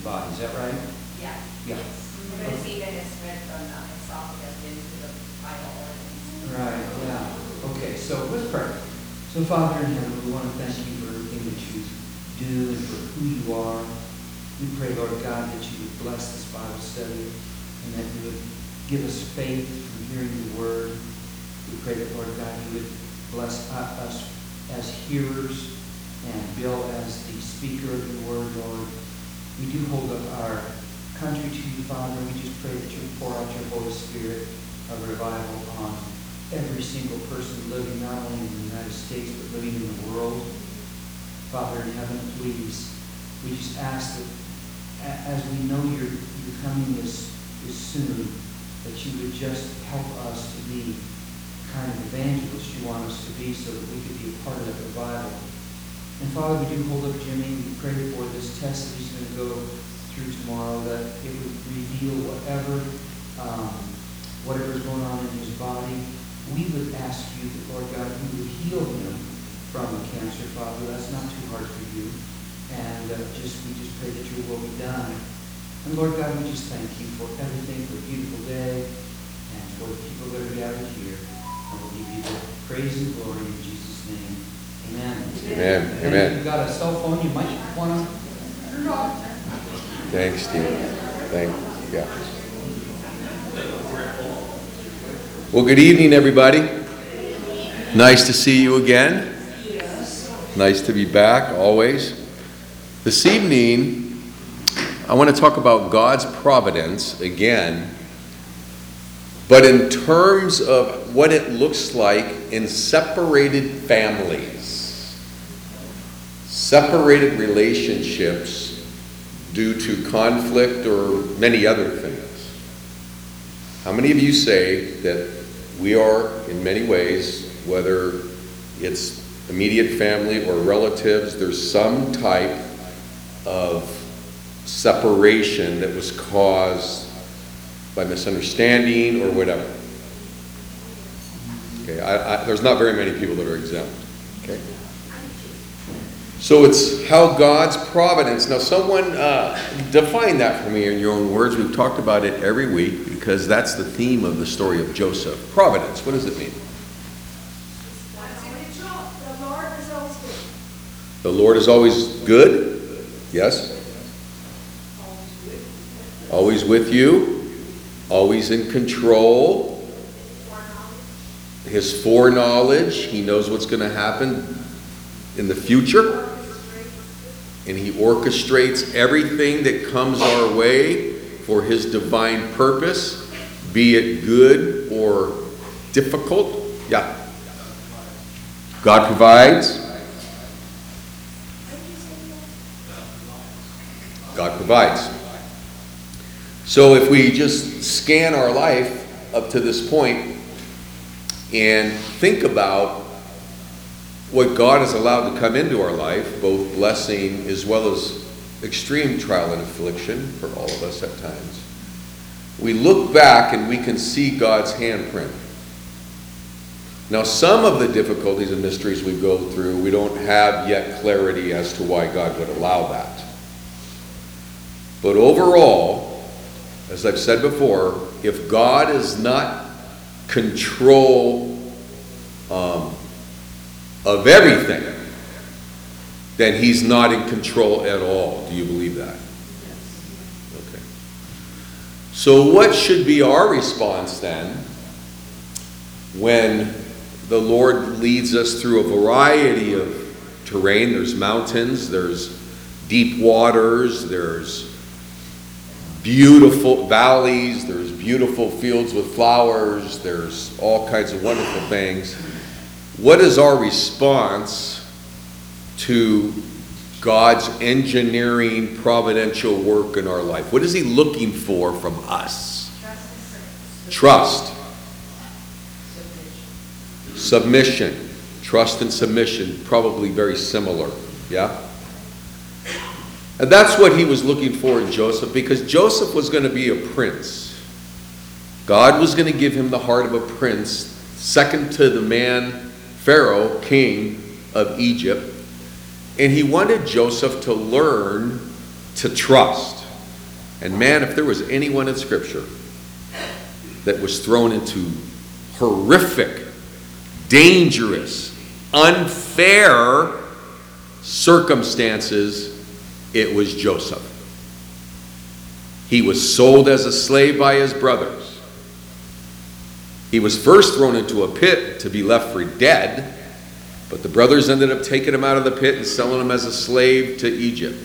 the body, is that right? Yeah. Yeah. We're going to see that it's spread from uh, the esophagus into the vital organs. Right, yeah. Okay, so let's pray. So Father in heaven, we want to thank you for everything that you do and for who you are. We pray, Lord God, that you would bless this Bible study and that you would give us faith from hearing the word. We pray that, Lord God, you would bless us as hearers and Bill as the speaker of your word, Lord. We do hold up our country to you, Father. We just pray that you pour out your Holy Spirit of revival on every single person living not only in the United States, but living in the world. Father in heaven, please, we just ask that as we know your, your coming is, is soon, that you would just help us to be the kind of evangelists you want us to be so that we could be a part of that revival. And Father, we do hold up Jimmy, we pray for this test that he's going to go through tomorrow, that it would reveal whatever, um, whatever's going on in his body. We would ask you, Lord God, you would heal him from the cancer, Father. That's not too hard for you. And uh, just we just pray that your will be done. And Lord God, we just thank you for everything, for a beautiful day, and for the people that are gathered here. And we'll give you the praise and glory in Jesus' name. Amen. Amen, And amen. if you've got a cell phone, you might want to turn it off. Thanks, Steve. Thank, yeah. Well, good evening, everybody. Nice to see you again. Nice to be back, always. This evening, I want to talk about God's providence again, but in terms of what it looks like in separated families, separated relationships due to conflict or many other things. How many of you say that we are, in many ways, whether it's immediate family or relatives, there's some type of separation that was caused by misunderstanding or whatever? Okay, I, I, there's not very many people that are exempt. Okay? So it's how God's providence. Now, someone uh, define that for me in your own words. We've talked about it every week because that's the theme of the story of Joseph. Providence, what does it mean? The Lord is always good. The Lord is always good? Yes? Always with you? Always in control? His foreknowledge, He knows what's going to happen in the future? And He orchestrates everything that comes our way for His divine purpose, be it good or difficult? Yeah. God provides. God provides. So if we just scan our life up to this point and think about what God has allowed to come into our life, both blessing as well as extreme trial and affliction for all of us at times, we look back and we can see God's handprint. Now, some of the difficulties and mysteries we go through, we don't have yet clarity as to why God would allow that. But overall, as I've said before, if God is not control um, of everything, then He's not in control at all. Do you believe that? Yes. Okay. So, what should be our response then when the Lord leads us through a variety of terrain? There's mountains, there's deep waters, there's beautiful valleys, there's beautiful fields with flowers, there's all kinds of wonderful things. What is our response to God's engineering providential work in our life? What is He looking for from us? Trust, submission, trust and submission, probably very similar, yeah? And that's what he was looking for in Joseph because Joseph was going to be a prince. God was going to give him the heart of a prince, second to the man, Pharaoh, king of Egypt. And he wanted Joseph to learn to trust. And man, if there was anyone in Scripture that was thrown into horrific, dangerous, unfair circumstances, it was Joseph. He was sold as a slave by his brothers. He was first thrown into a pit to be left for dead, but the brothers ended up taking him out of the pit and selling him as a slave to Egypt.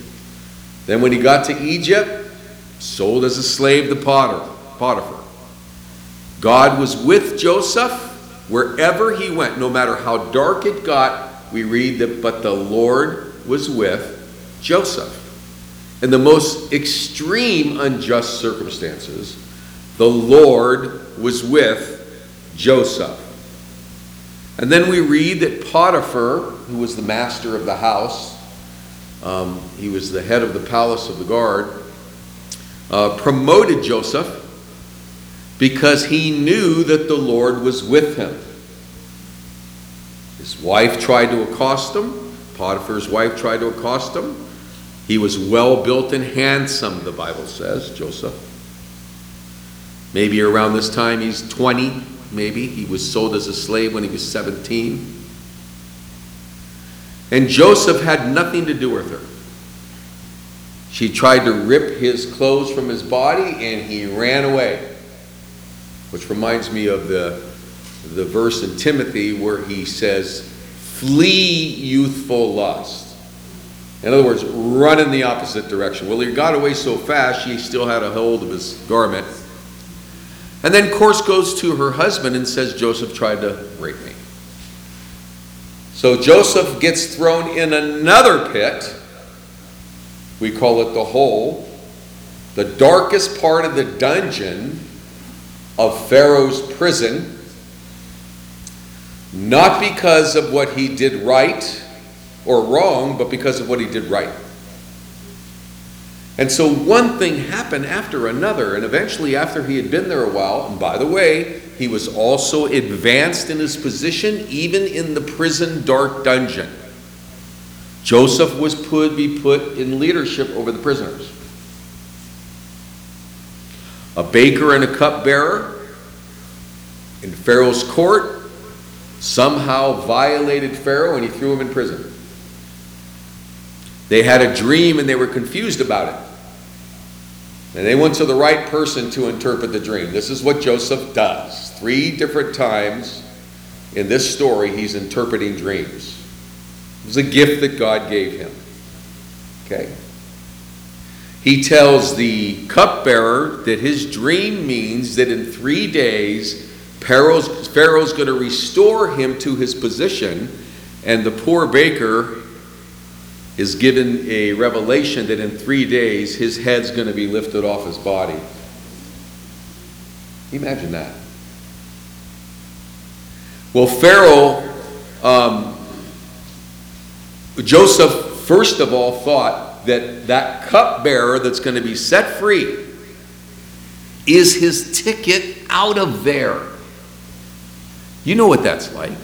Then, when he got to Egypt, sold as a slave to Potiphar. God was with Joseph wherever he went, no matter how dark it got. We read that, but the Lord was with Joseph. In the most extreme unjust circumstances, the Lord was with Joseph. And then we read that Potiphar, who was the master of the house, um, he was the head of the palace of the guard, uh, promoted Joseph because he knew that the Lord was with him. His wife tried to accost him. Potiphar's wife tried to accost him. He was well built and handsome, the Bible says, Joseph. Maybe around this time he's 20, maybe. He was sold as a slave when he was 17. And Joseph had nothing to do with her. She tried to rip his clothes from his body and he ran away. Which reminds me of the, the verse in Timothy where he says, Flee youthful lust. In other words, run in the opposite direction. Well, he got away so fast, she still had a hold of his garment. And then, course, goes to her husband and says, Joseph tried to rape me. So Joseph gets thrown in another pit. We call it the hole, the darkest part of the dungeon of Pharaoh's prison, not because of what he did right or wrong, but because of what he did right. And so one thing happened after another, and eventually, after he had been there a while, and by the way, he was also advanced in his position, even in the prison dark dungeon. Joseph was put be put in leadership over the prisoners. A baker and a cupbearer in Pharaoh's court somehow violated Pharaoh and he threw him in prison. They had a dream and they were confused about it. And they went to the right person to interpret the dream. This is what Joseph does. Three different times in this story, he's interpreting dreams. It was a gift that God gave him. Okay? He tells the cupbearer that his dream means that in three days, Pharaoh's, Pharaoh's going to restore him to his position, and the poor baker is given a revelation that in three days his head's going to be lifted off his body. Imagine that. Well, Pharaoh, um, Joseph, first of all, thought that that cupbearer that's going to be set free is his ticket out of there. You know what that's like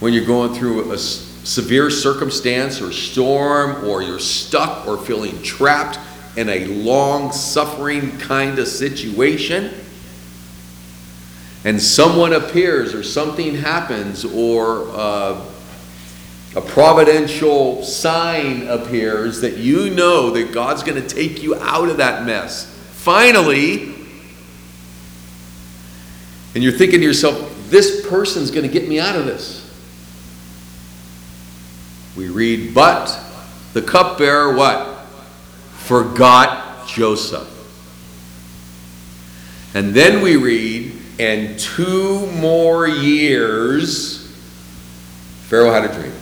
when you're going through a severe circumstance or storm, or you're stuck or feeling trapped in a long suffering kind of situation, and someone appears, or something happens, or uh, a providential sign appears that you know that God's going to take you out of that mess. Finally, and you're thinking to yourself, this person's going to get me out of this. We read, but the cupbearer what? Forgot Joseph. And then we read, and two more years, Pharaoh had a dream.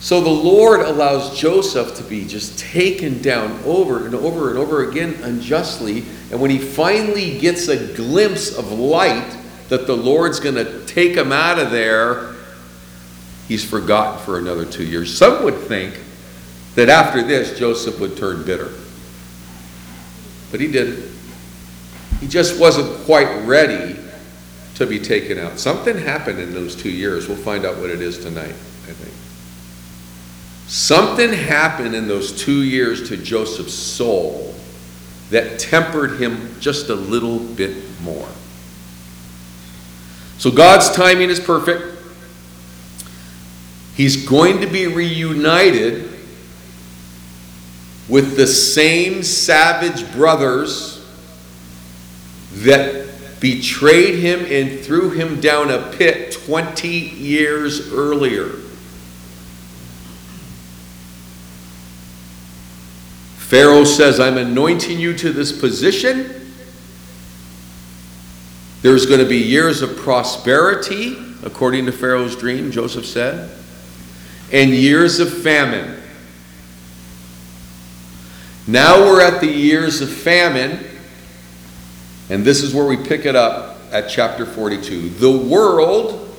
So the Lord allows Joseph to be just taken down over and over and over again unjustly. And when he finally gets a glimpse of light that the Lord's going to take him out of there, he's forgotten for another two years. Some would think that after this, Joseph would turn bitter. But he didn't. He just wasn't quite ready to be taken out. Something happened in those two years. We'll find out what it is tonight, I think. Something happened in those two years to Joseph's soul that tempered him just a little bit more. So God's timing is perfect. He's going to be reunited with the same savage brothers that betrayed him and threw him down a pit 20 years earlier. Pharaoh says, I'm anointing you to this position. There's going to be years of prosperity, according to Pharaoh's dream, Joseph said, and years of famine. Now we're at the years of famine, and this is where we pick it up at chapter 42. The world,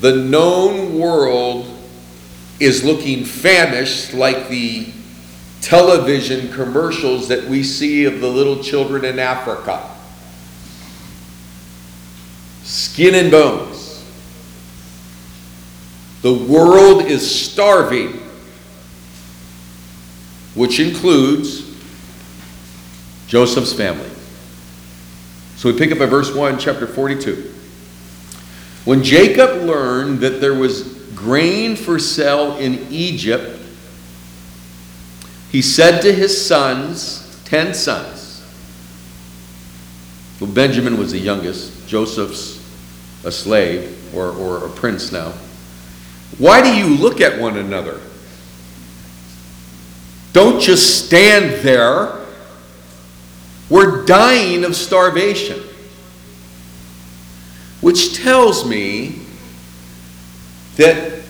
the known world, is looking famished like the television commercials that we see of the little children in Africa. Skin and bones. The world is starving, which includes Joseph's family. So we pick up at verse 1, chapter 42. When Jacob learned that there was grain for sale in Egypt, he said to his sons, ten sons, well, Benjamin was the youngest, Joseph's a slave or, or a prince now. Why do you look at one another? Don't just stand there. We're dying of starvation. Which tells me that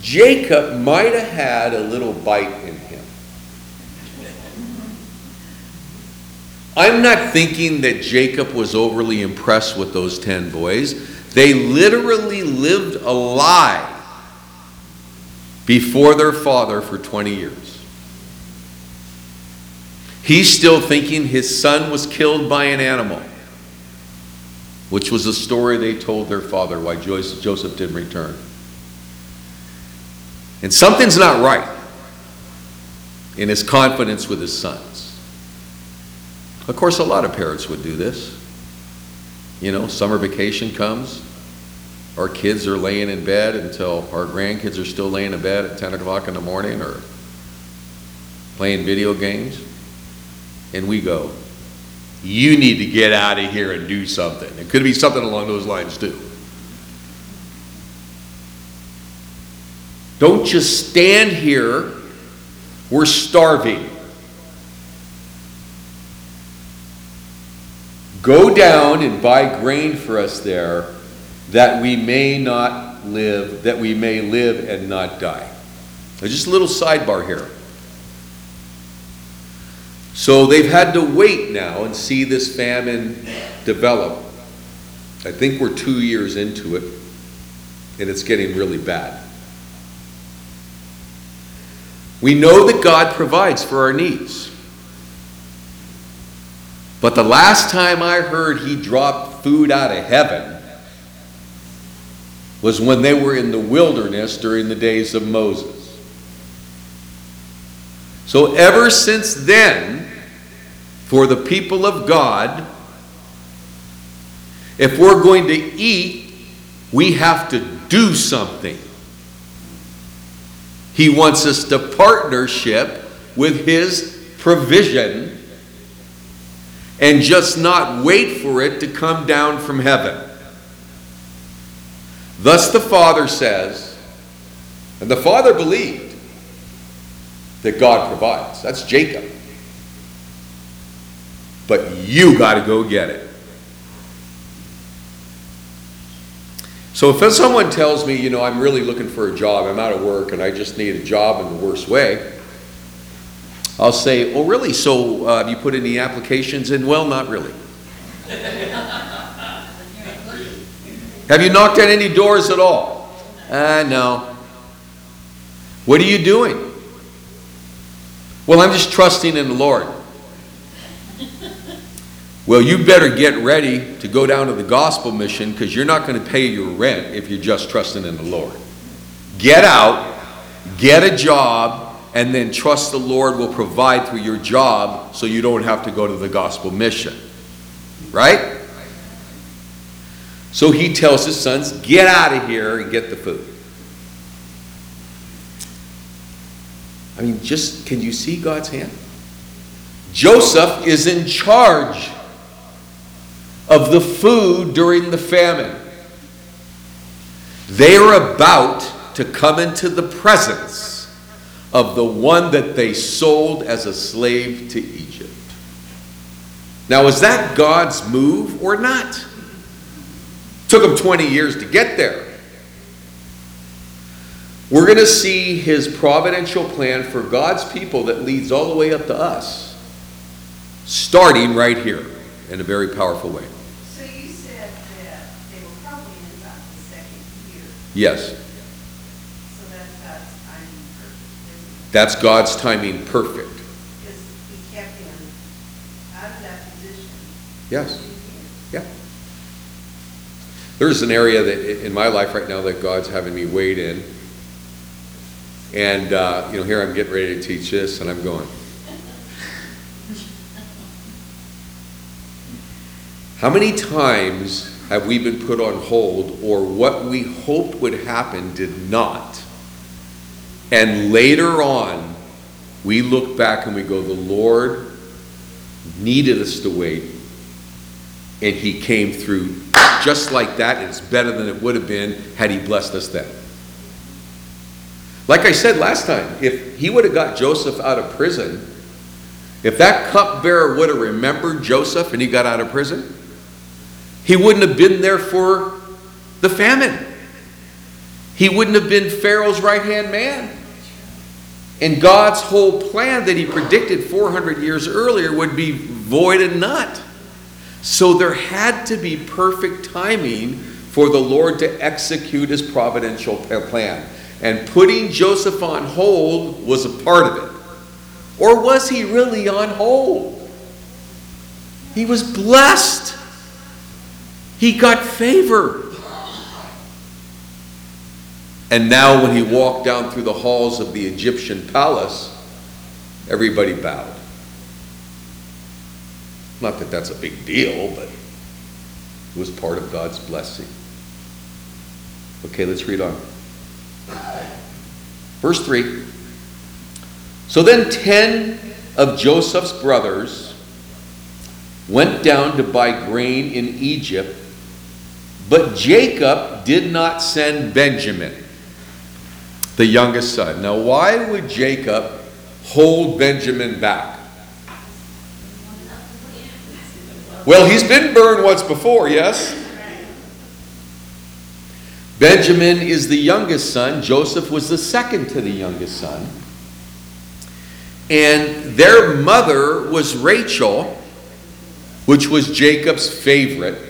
Jacob might have had a little bite in him. I'm not thinking that Jacob was overly impressed with those 10 boys. They literally lived a lie before their father for 20 years. He's still thinking his son was killed by an animal, which was the story they told their father why Joseph didn't return. And something's not right in his confidence with his sons. Of course, a lot of parents would do this. You know, summer vacation comes, our kids are laying in bed until our grandkids are still laying in bed at 10 o'clock in the morning or playing video games. And we go, You need to get out of here and do something. It could be something along those lines, too. Don't just stand here. We're starving. Go down and buy grain for us there, that we may not live, that we may live and not die. Now, just a little sidebar here. So they've had to wait now and see this famine develop. I think we're two years into it, and it's getting really bad. We know that God provides for our needs. But the last time I heard he dropped food out of heaven was when they were in the wilderness during the days of Moses. So, ever since then, for the people of God, if we're going to eat, we have to do something. He wants us to partnership with His provision and just not wait for it to come down from heaven. Thus the Father says, and the Father believed that God provides. That's Jacob. But you got to go get it. So if someone tells me, you know, I'm really looking for a job, I'm out of work, and I just need a job in the worst way, I'll say, oh, really? So uh, have you put any applications in? Well, not really. Have you knocked on any doors at all? Uh, no. What are you doing? Well, I'm just trusting in the Lord. Well, you better get ready to go down to the gospel mission because you're not going to pay your rent if you're just trusting in the Lord. Get out get a job, and then trust the Lord will provide through your job so you don't have to go to the gospel mission. Right? So he tells his sons, get out of here and get the food. I mean, just can you see God's hand? Joseph is in charge of the food during the famine. They are about to come into the presence of the one that they sold as a slave to Egypt. Now, is that God's move or not? Took him 20 years to get there. We're going to see his providential plan for God's people that leads all the way up to us, starting right here in a very powerful way. So you said that they were probably in about the second year, Yes, so that's God's timing perfect, that's God's timing perfect. Because he kept him out of that position. Yes. for two years. Yeah. There's an area that in my life right now that God's having me wade in. And, uh, you know, here I'm getting ready to teach this, and I'm going. How many times have we been put on hold, or what we hoped would happen did not? And later on, we look back and we go, the Lord needed us to wait, and He came through just like that, it's better than it would have been had He blessed us then. Like I said last time, if He would have got Joseph out of prison, if that cupbearer would have remembered Joseph and he got out of prison, he wouldn't have been there for the famine. He wouldn't have been Pharaoh's right hand man. And God's whole plan that he predicted 400 years earlier would be void and not. So there had to be perfect timing for the Lord to execute his providential plan. And putting Joseph on hold was a part of it. Or was he really on hold? He was blessed. He got favor. And now, when he walked down through the halls of the Egyptian palace, everybody bowed. Not that that's a big deal, but it was part of God's blessing. Okay, let's read on. Verse 3 So then ten of Joseph's brothers went down to buy grain in Egypt, but Jacob did not send Benjamin, the youngest son. Now, why would Jacob hold Benjamin back? Well, he's been burned once before, yes? Benjamin is the youngest son. Joseph was the second to the youngest son. And their mother was Rachel, which was Jacob's favorite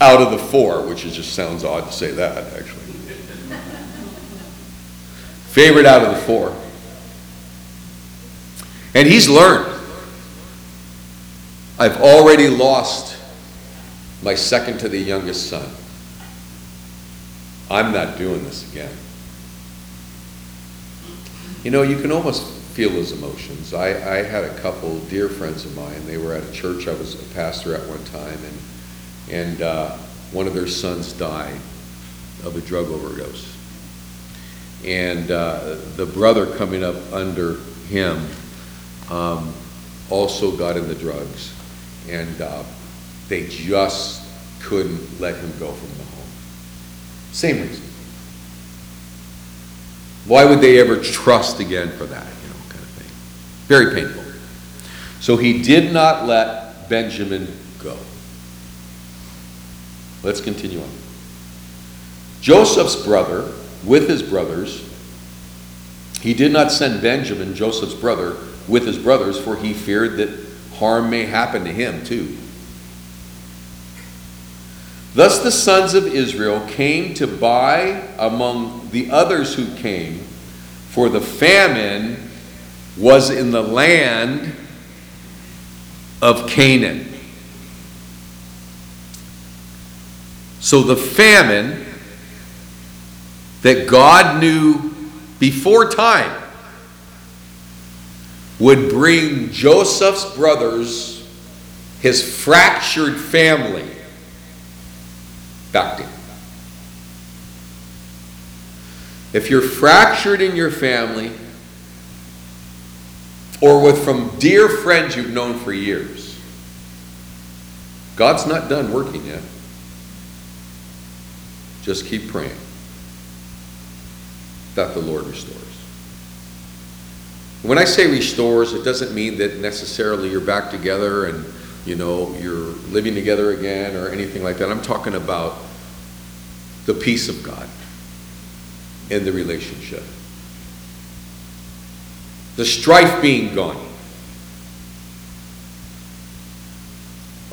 out of the four, which is, just sounds odd to say that, actually. favorite out of the four. And he's learned. I've already lost my second to the youngest son. I'm not doing this again. You know, you can almost feel his emotions. I, I had a couple dear friends of mine. They were at a church. I was a pastor at one time, and and uh, one of their sons died of a drug overdose. And uh, the brother coming up under him um, also got in the drugs, and uh, they just couldn't let him go from the home. Same reason. Why would they ever trust again for that, you know, kind of thing? Very painful. So he did not let Benjamin go. Let's continue on. Joseph's brother, with his brothers, he did not send Benjamin, Joseph's brother, with his brothers, for he feared that harm may happen to him too. Thus the sons of Israel came to buy among the others who came, for the famine was in the land of Canaan. So the famine that God knew before time, would bring Joseph's brothers, his fractured family, back to him. If you're fractured in your family, or with from dear friends you've known for years, God's not done working yet. Just keep praying that the Lord restores. When I say restores, it doesn't mean that necessarily you're back together and you know you're living together again or anything like that. I'm talking about the peace of God in the relationship. The strife being gone.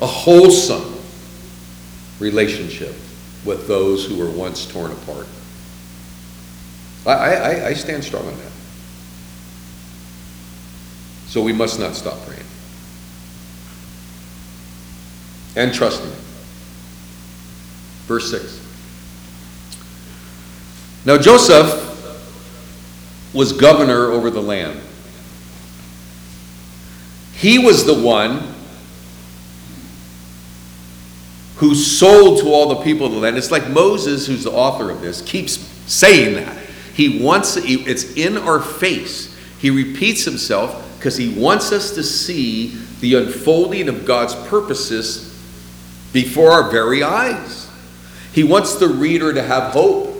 A wholesome relationship with those who were once torn apart. I, I, I stand strong on that. So we must not stop praying. And trusting. Verse 6. Now Joseph was governor over the land. He was the one who sold to all the people of the land. It's like Moses, who's the author of this, keeps saying that. He wants it's in our face. He repeats himself because he wants us to see the unfolding of God's purposes before our very eyes. He wants the reader to have hope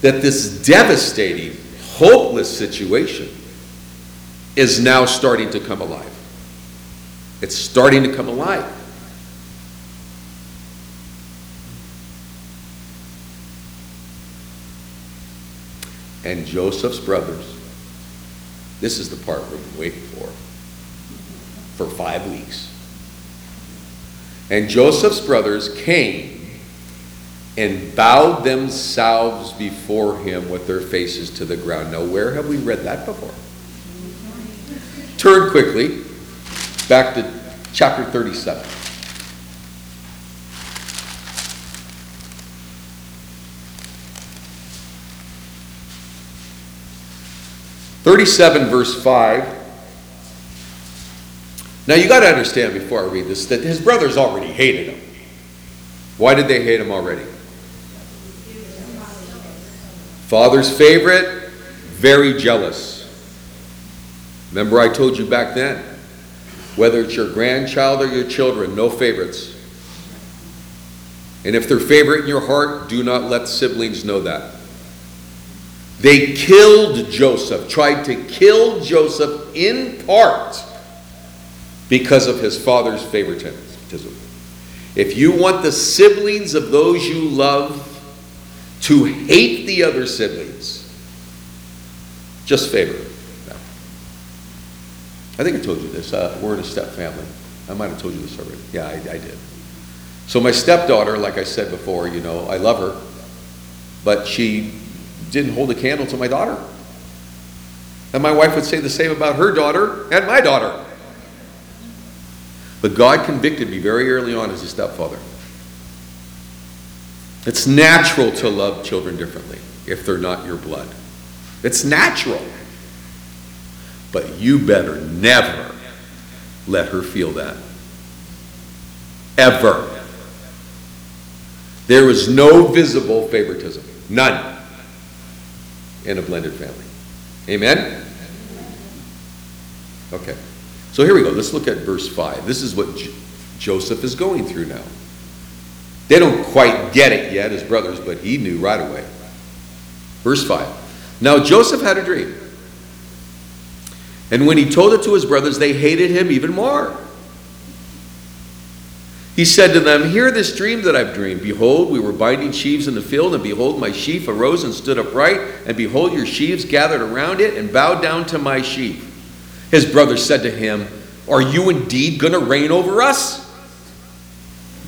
that this devastating, hopeless situation is now starting to come alive. It's starting to come alive. And Joseph's brothers, this is the part we've been waiting for, for five weeks. And Joseph's brothers came and bowed themselves before him with their faces to the ground. Now, where have we read that before? Turn quickly back to chapter 37. Thirty-seven, verse five. Now you got to understand before I read this that his brothers already hated him. Why did they hate him already? Father's favorite, very jealous. Remember, I told you back then whether it's your grandchild or your children, no favorites. And if they're favorite in your heart, do not let siblings know that. They killed Joseph, tried to kill Joseph in part because of his father's favoritism. If you want the siblings of those you love to hate the other siblings, just favor them. I think I told you this. Uh, we're in a step family. I might have told you this already. Yeah, I, I did. So my stepdaughter, like I said before, you know, I love her, but she didn't hold a candle to my daughter. And my wife would say the same about her daughter and my daughter. But God convicted me very early on as a stepfather. It's natural to love children differently if they're not your blood. It's natural. But you better never let her feel that. Ever. There is no visible favoritism. None. In a blended family. Amen? Okay. So here we go. Let's look at verse 5. This is what J- Joseph is going through now. They don't quite get it yet, his brothers, but he knew right away. Verse 5. Now Joseph had a dream. And when he told it to his brothers, they hated him even more. He said to them, Hear this dream that I've dreamed. Behold, we were binding sheaves in the field, and behold, my sheaf arose and stood upright, and behold, your sheaves gathered around it and bowed down to my sheaf. His brothers said to him, Are you indeed going to reign over us?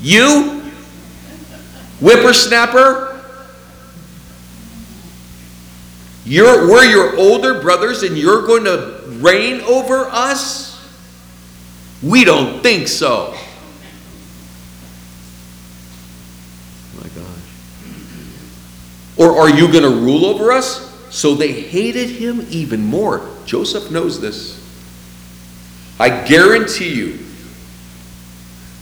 You? Whippersnapper? You're, we're your older brothers, and you're going to reign over us? We don't think so. My gosh. Or are you going to rule over us? So they hated him even more. Joseph knows this. I guarantee you,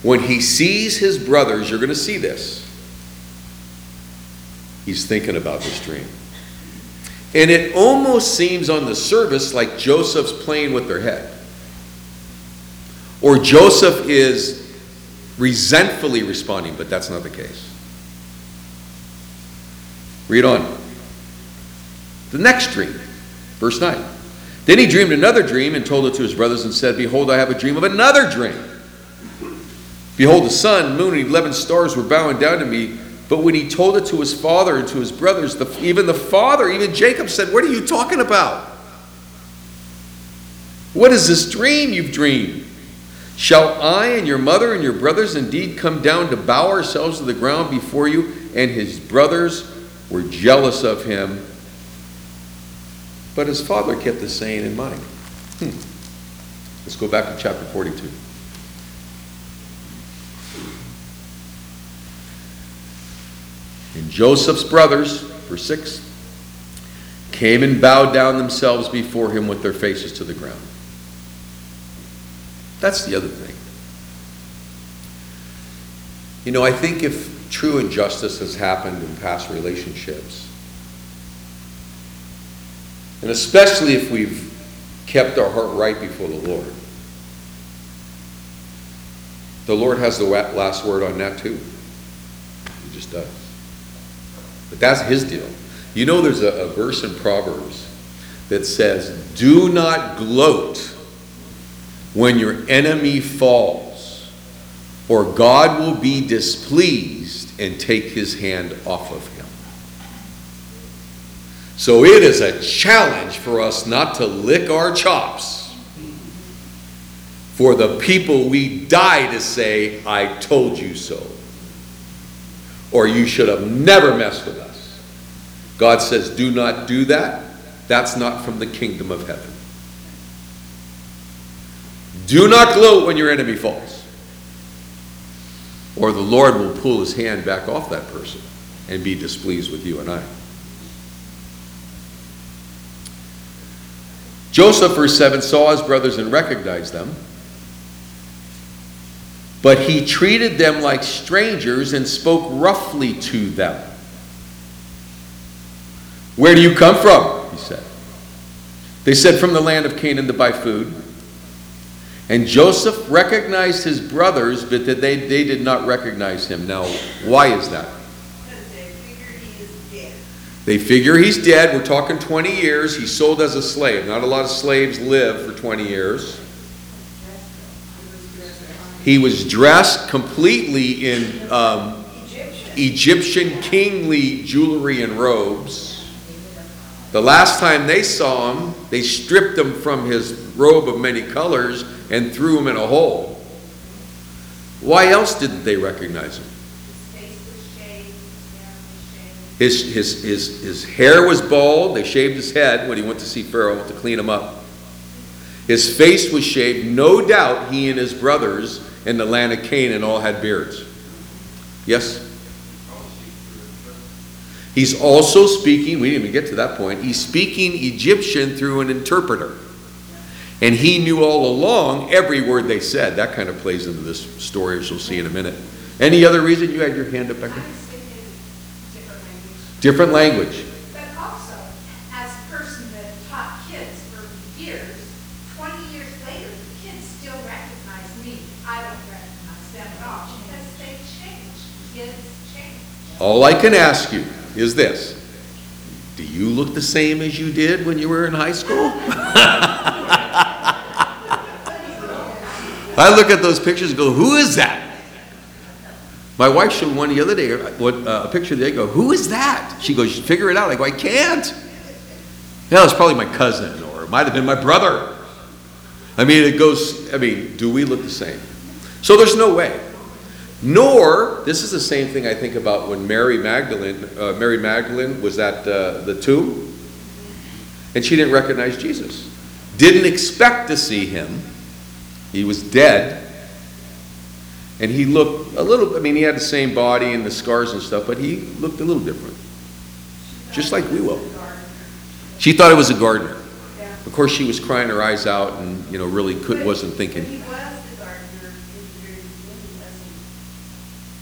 when he sees his brothers, you're going to see this. He's thinking about this dream. And it almost seems on the surface like Joseph's playing with their head. Or Joseph is resentfully responding, but that's not the case. Read on. The next dream, verse 9. Then he dreamed another dream and told it to his brothers and said, Behold, I have a dream of another dream. Behold, the sun, moon, and eleven stars were bowing down to me. But when he told it to his father and to his brothers, the, even the father, even Jacob said, What are you talking about? What is this dream you've dreamed? Shall I and your mother and your brothers indeed come down to bow ourselves to the ground before you? And his brothers were jealous of him. But his father kept the saying in mind. Hmm. Let's go back to chapter 42. And Joseph's brothers, verse 6, came and bowed down themselves before him with their faces to the ground. That's the other thing. You know, I think if true injustice has happened in past relationships, and especially if we've kept our heart right before the Lord, the Lord has the last word on that too. He just does. But that's his deal. You know, there's a, a verse in Proverbs that says, Do not gloat when your enemy falls, or God will be displeased and take his hand off of him. So it is a challenge for us not to lick our chops for the people we die to say, I told you so. Or you should have never messed with us. God says, do not do that. That's not from the kingdom of heaven. Do not gloat when your enemy falls. Or the Lord will pull his hand back off that person and be displeased with you and I. Joseph, verse 7, saw his brothers and recognized them. But he treated them like strangers and spoke roughly to them. Where do you come from? He said. They said, From the land of Canaan to buy food. And Joseph recognized his brothers, but that they, they did not recognize him. Now, why is that? They figured he dead. They figure he's dead. We're talking 20 years. He's sold as a slave. Not a lot of slaves live for 20 years. He was dressed completely in um. Egyptian kingly jewelry and robes. The last time they saw him, they stripped him from his robe of many colors and threw him in a hole. Why else didn't they recognize him? His his, his, his hair was bald. They shaved his head when he went to see Pharaoh to clean him up. His face was shaved. No doubt he and his brothers in the land of Canaan all had beards. Yes? He's also speaking, we didn't even get to that point, he's speaking Egyptian through an interpreter. And he knew all along every word they said. That kind of plays into this story, as you'll see in a minute. Any other reason you had your hand up, Becca? Different language. Different language. But also, as a person that taught kids for years, twenty years later, the kids still recognize me. I don't recognize them at all because they change. Kids change. All I can ask you is this Do you look the same as you did when you were in high school? I look at those pictures and go, Who is that? My wife showed one the other day, what, uh, a picture the other day, go, Who is that? She goes, Figure it out. I go, I can't. Yeah, it's probably my cousin, or it might have been my brother. I mean, it goes, I mean, do we look the same? So there's no way. Nor, this is the same thing I think about when Mary Magdalene, uh, Mary Magdalene was at uh, the tomb, and she didn't recognize Jesus. Didn't expect to see him. He was dead. And he looked a little, I mean, he had the same body and the scars and stuff, but he looked a little different. just like we will. She thought it was a gardener. Of course, she was crying her eyes out and, you know, really could, wasn't thinking. But he was the gardener in the very beginning,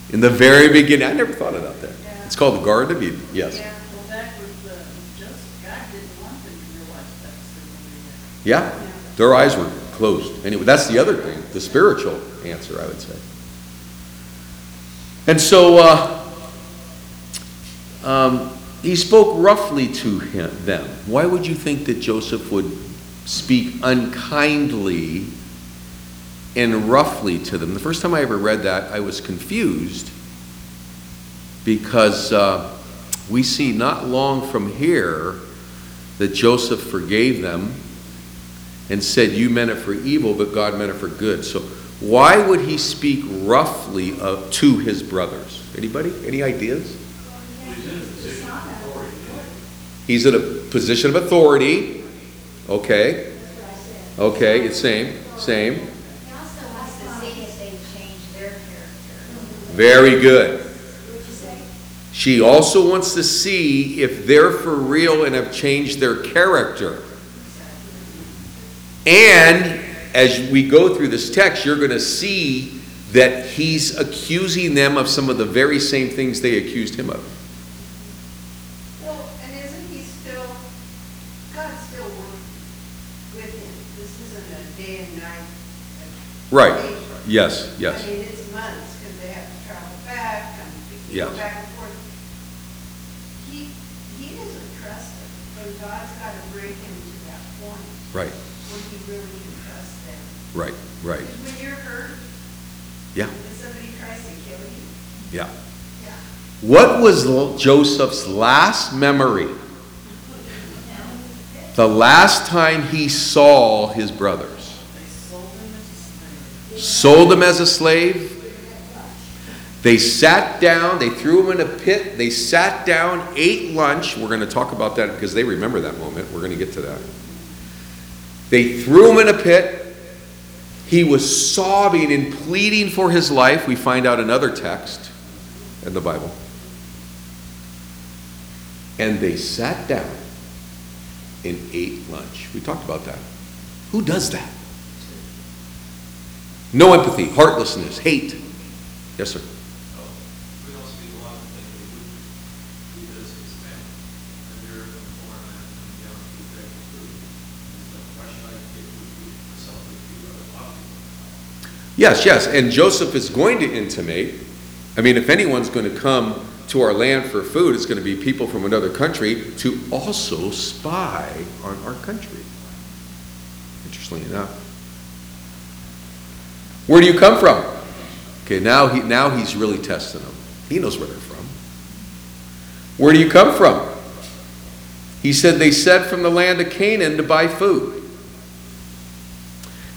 wasn't In the very beginning, I never thought about that. It's called the Garden of Eden, yes. Yeah. Well, that was, uh, just, God didn't want them to realize that was Yeah, their eyes were closed. Anyway, that's the other thing, the spiritual answer, I would say. And so, uh, um, he spoke roughly to him, them. Why would you think that Joseph would speak unkindly and roughly to them? The first time I ever read that, I was confused because uh, we see not long from here that Joseph forgave them and said, You meant it for evil, but God meant it for good. So, why would he speak roughly uh, to his brothers? Anybody? Any ideas? He's in a position of authority. Okay. Okay, it's same, same. Very good. She also wants to see if they're for real and have changed their character. And as we go through this text, you're going to see that he's accusing them of some of the very same things they accused him of. Well, and isn't he still, God still working with him? This isn't a day and night. Right. day Yes, yes. I mean, it's months, because they have to travel back, Yeah. go back and forth. He, he doesn't trust them, but God's got to bring him to that point Right, where he really trust them. right, right. Because when you're hurt, Yeah, and somebody tries to kill you, yeah. yeah. What was L- Joseph's last memory? The last time he saw his brothers. Sold him as a slave. sold him as a slave. They sat down, they threw him in a pit, they sat down, ate lunch. We're going to talk about that because they remember that moment. We're going to get to that. They threw him in a pit. He was sobbing and pleading for his life. We find out another text in the Bible. And they sat down and ate lunch. We talked about that. Who does that? No empathy, heartlessness, hate. Yes, sir. We don't speak a lot of things we would do this as family. And you're in a foreign land, and you have to take food. And so why should I get food for myself if you are adopted? Yes, yes, and Joseph is going to intimate. I mean, if anyone's going to come to our land for food, it's going to be people from another country to also spy on our country. Interestingly enough. Where do you come from? Okay, now he now he's really testing them. He knows where they're from. Where do you come from? He said they said from the land of Canaan to buy food.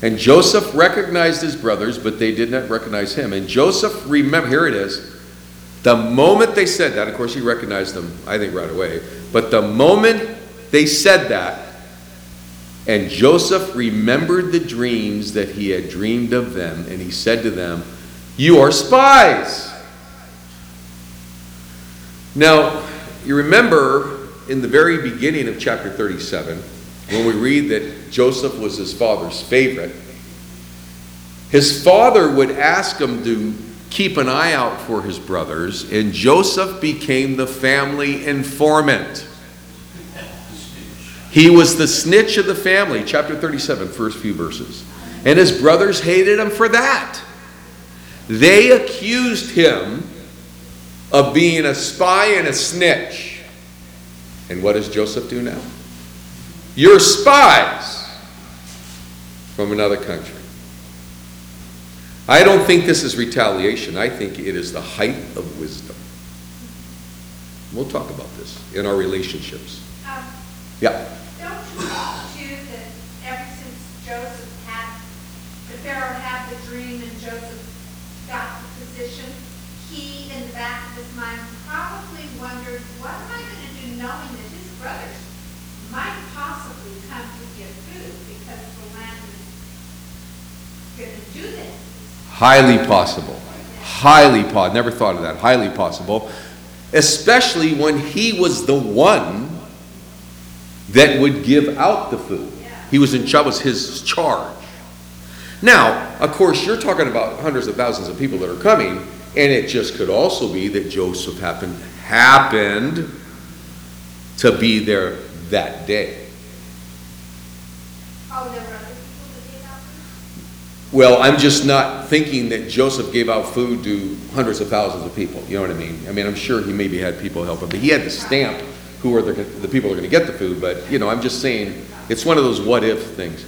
And Joseph recognized his brothers, but they did not recognize him. And Joseph, remember, here it is. The moment they said that, of course, he recognized them, I think, right away. But the moment they said that, and Joseph remembered the dreams that he had dreamed of them, and he said to them, You are spies. Now, you remember in the very beginning of chapter 37, when we read that Joseph was his father's favorite, his father would ask him to keep an eye out for his brothers, and Joseph became the family informant. He was the snitch of the family, chapter 37, first few verses. And his brothers hated him for that. They accused him of being a spy and a snitch. And what does Joseph do now? You're spies from another country. I don't think this is retaliation. I think it is the height of wisdom. We'll talk about this in our relationships. Um, Yeah. Don't you think too that ever since Joseph had, the Pharaoh had the dream and Joseph got the position, he, in the back of his mind, probably wondered, what am I gonna do knowing that his brothers might possibly come to get food because the land is gonna do this? Highly possible. Highly po- never thought of that. Highly possible. especially when he was the one that would give out the food. He was in charge, was his charge. Now, of course, you're talking about hundreds of thousands of people that are coming, and it just could also be that Joseph happened happened to be there that day. There were other people that gave out food? Well, I'm just not thinking that Joseph gave out food to hundreds of thousands of people. You know what I mean? I mean, I'm sure he maybe had people help him, but he had to stamp who are the, the people who are going to get the food. But, you know, I'm just saying, it's one of those what if things.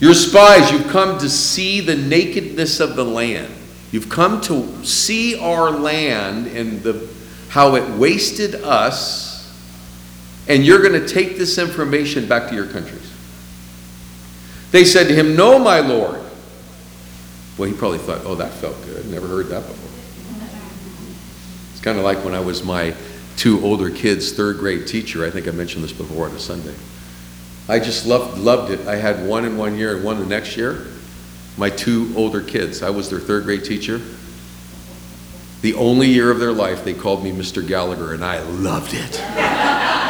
You're spies, you've come to see the nakedness of the land. You've come to see our land and the, how it wasted us, and you're going to take this information back to your countries. They said to him, No, my Lord. Well, he probably thought, Oh, that felt good. Never heard that before. It's kind of like when I was my two older kids' third grade teacher. I think I mentioned this before on a Sunday. I just loved, loved it. I had one in one year and one the next year. My two older kids, I was their third grade teacher. The only year of their life, they called me Mr. Gallagher, and I loved it.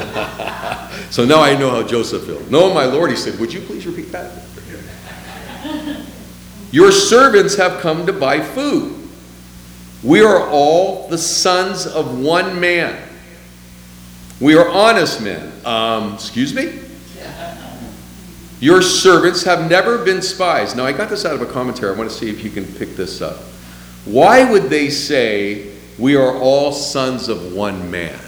so now I know how Joseph felt. No, my Lord, he said, would you please repeat that? Your servants have come to buy food. We are all the sons of one man. We are honest men. Um, excuse me? Your servants have never been spies. Now, I got this out of a commentary. I want to see if you can pick this up. Why would they say, We are all sons of one man?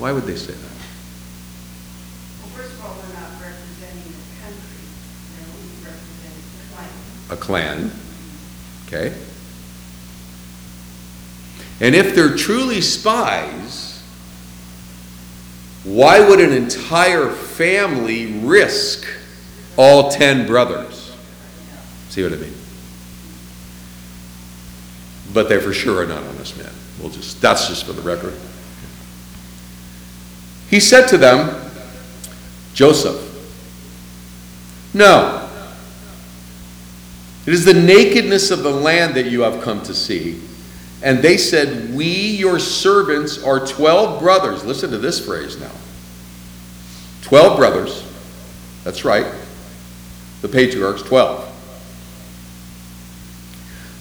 Why would they say that? Well, first of all, we're not representing the country, no, we represent the clan. A clan. Okay? And if they're truly spies, why would an entire family risk all 10 brothers? See what I mean? But they for sure are not honest men. We'll just that's just for the record. He said to them, Joseph, no. It is the nakedness of the land that you have come to see. And they said, We, your servants, are 12 brothers. Listen to this phrase now 12 brothers. That's right. The patriarchs, 12.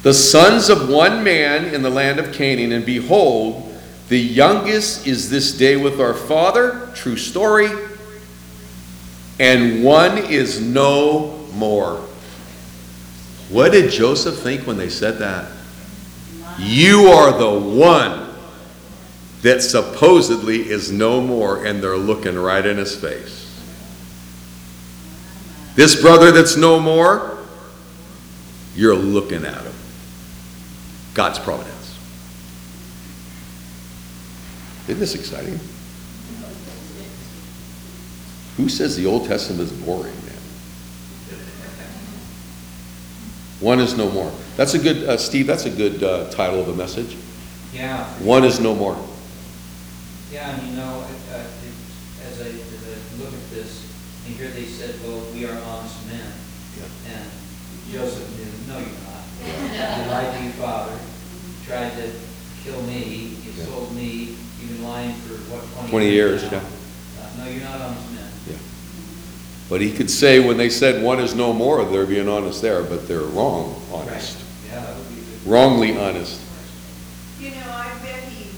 The sons of one man in the land of Canaan, and behold, the youngest is this day with our father. True story. And one is no more. What did Joseph think when they said that? You are the one that supposedly is no more, and they're looking right in his face. This brother that's no more, you're looking at him. God's providence. Isn't this exciting? Who says the Old Testament is boring, man? One is no more. That's a good, uh, Steve, that's a good uh, title of a message. Yeah, One is no more. yeah, and you know, I- I- it- as I, as I look at this, and here they said, well, we are honest men. And Joseph knew, no, you're not. You lied to your father, tried to kill me, you Yeah. sold me, you've lying for what, 20 20 years? years, now? yeah. Uh, No, you're not honest men. But he could say when they said one is no more, they're being honest there, but they're wrong, honest. Right. Yeah, that would be good. Wrongly honest. You know, I bet he,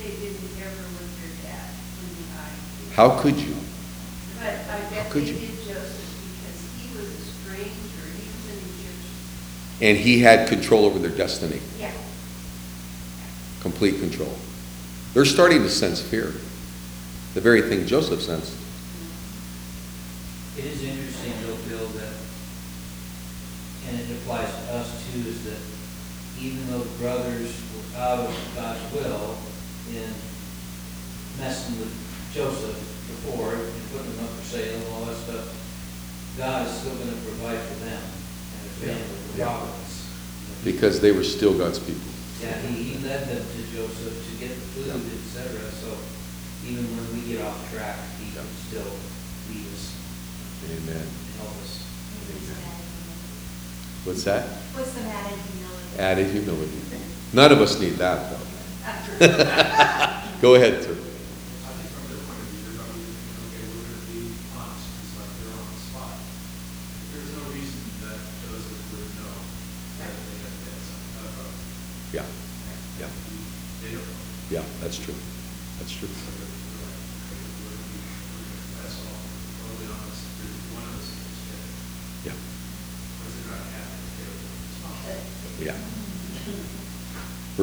they didn't ever with your dad when he died. How could you? But I bet could they you? did Joseph because he was a stranger, he was an Egyptian. And he had control over their destiny, Yeah. complete control. They're starting to sense fear. The very thing Joseph sensed. It is interesting though, Bill, that, and it applies to us too, is that even though the brothers were out of God's will in messing with Joseph before and putting him up for sale and all that stuff, God is still gonna provide for them and their family, the Yeah. providence. Because they were still God's people. Yeah, he, he led them to Joseph to get the food, et cetera, so even when we get off track, he can still lead us Amen. and help us. What's that? What's the matter, humility? Added humility. None of us need that, though. Go ahead, sir.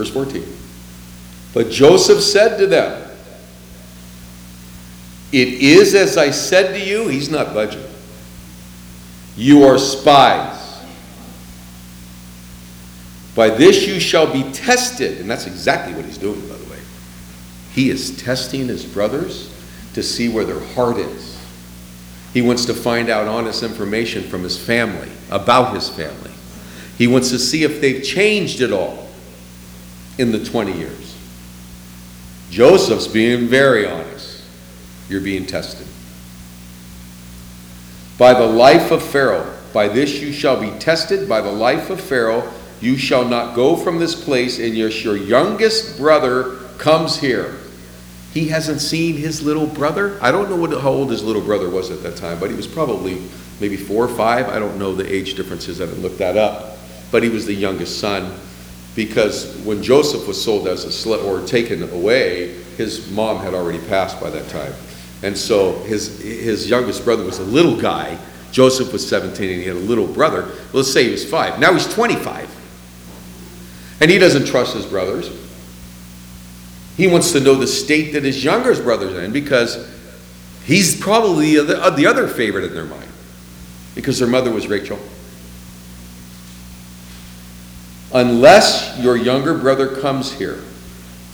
Verse 14. But Joseph said to them, It is as I said to you, he's not budging. You are spies. By this you shall be tested. And that's exactly what he's doing, by the way. He is testing his brothers to see where their heart is. He wants to find out honest information from his family, about his family. He wants to see if they've changed at all in the 20 years. Joseph's being very honest. You're being tested. By the life of Pharaoh, by this you shall be tested. By the life of Pharaoh, you shall not go from this place, and your, your youngest brother comes here. He hasn't seen his little brother. I don't know what, how old his little brother was at that time, but he was probably maybe four or five. I don't know the age differences. I didn't look that up. But he was the youngest son because when Joseph was sold as a slave or taken away, his mom had already passed by that time. And so his, his youngest brother was a little guy. Joseph was 17 and he had a little brother. Let's say he was five. Now he's 25. And he doesn't trust his brothers. He wants to know the state that his youngest brother's in because he's probably the other favorite in their mind because their mother was Rachel. Unless your younger brother comes here,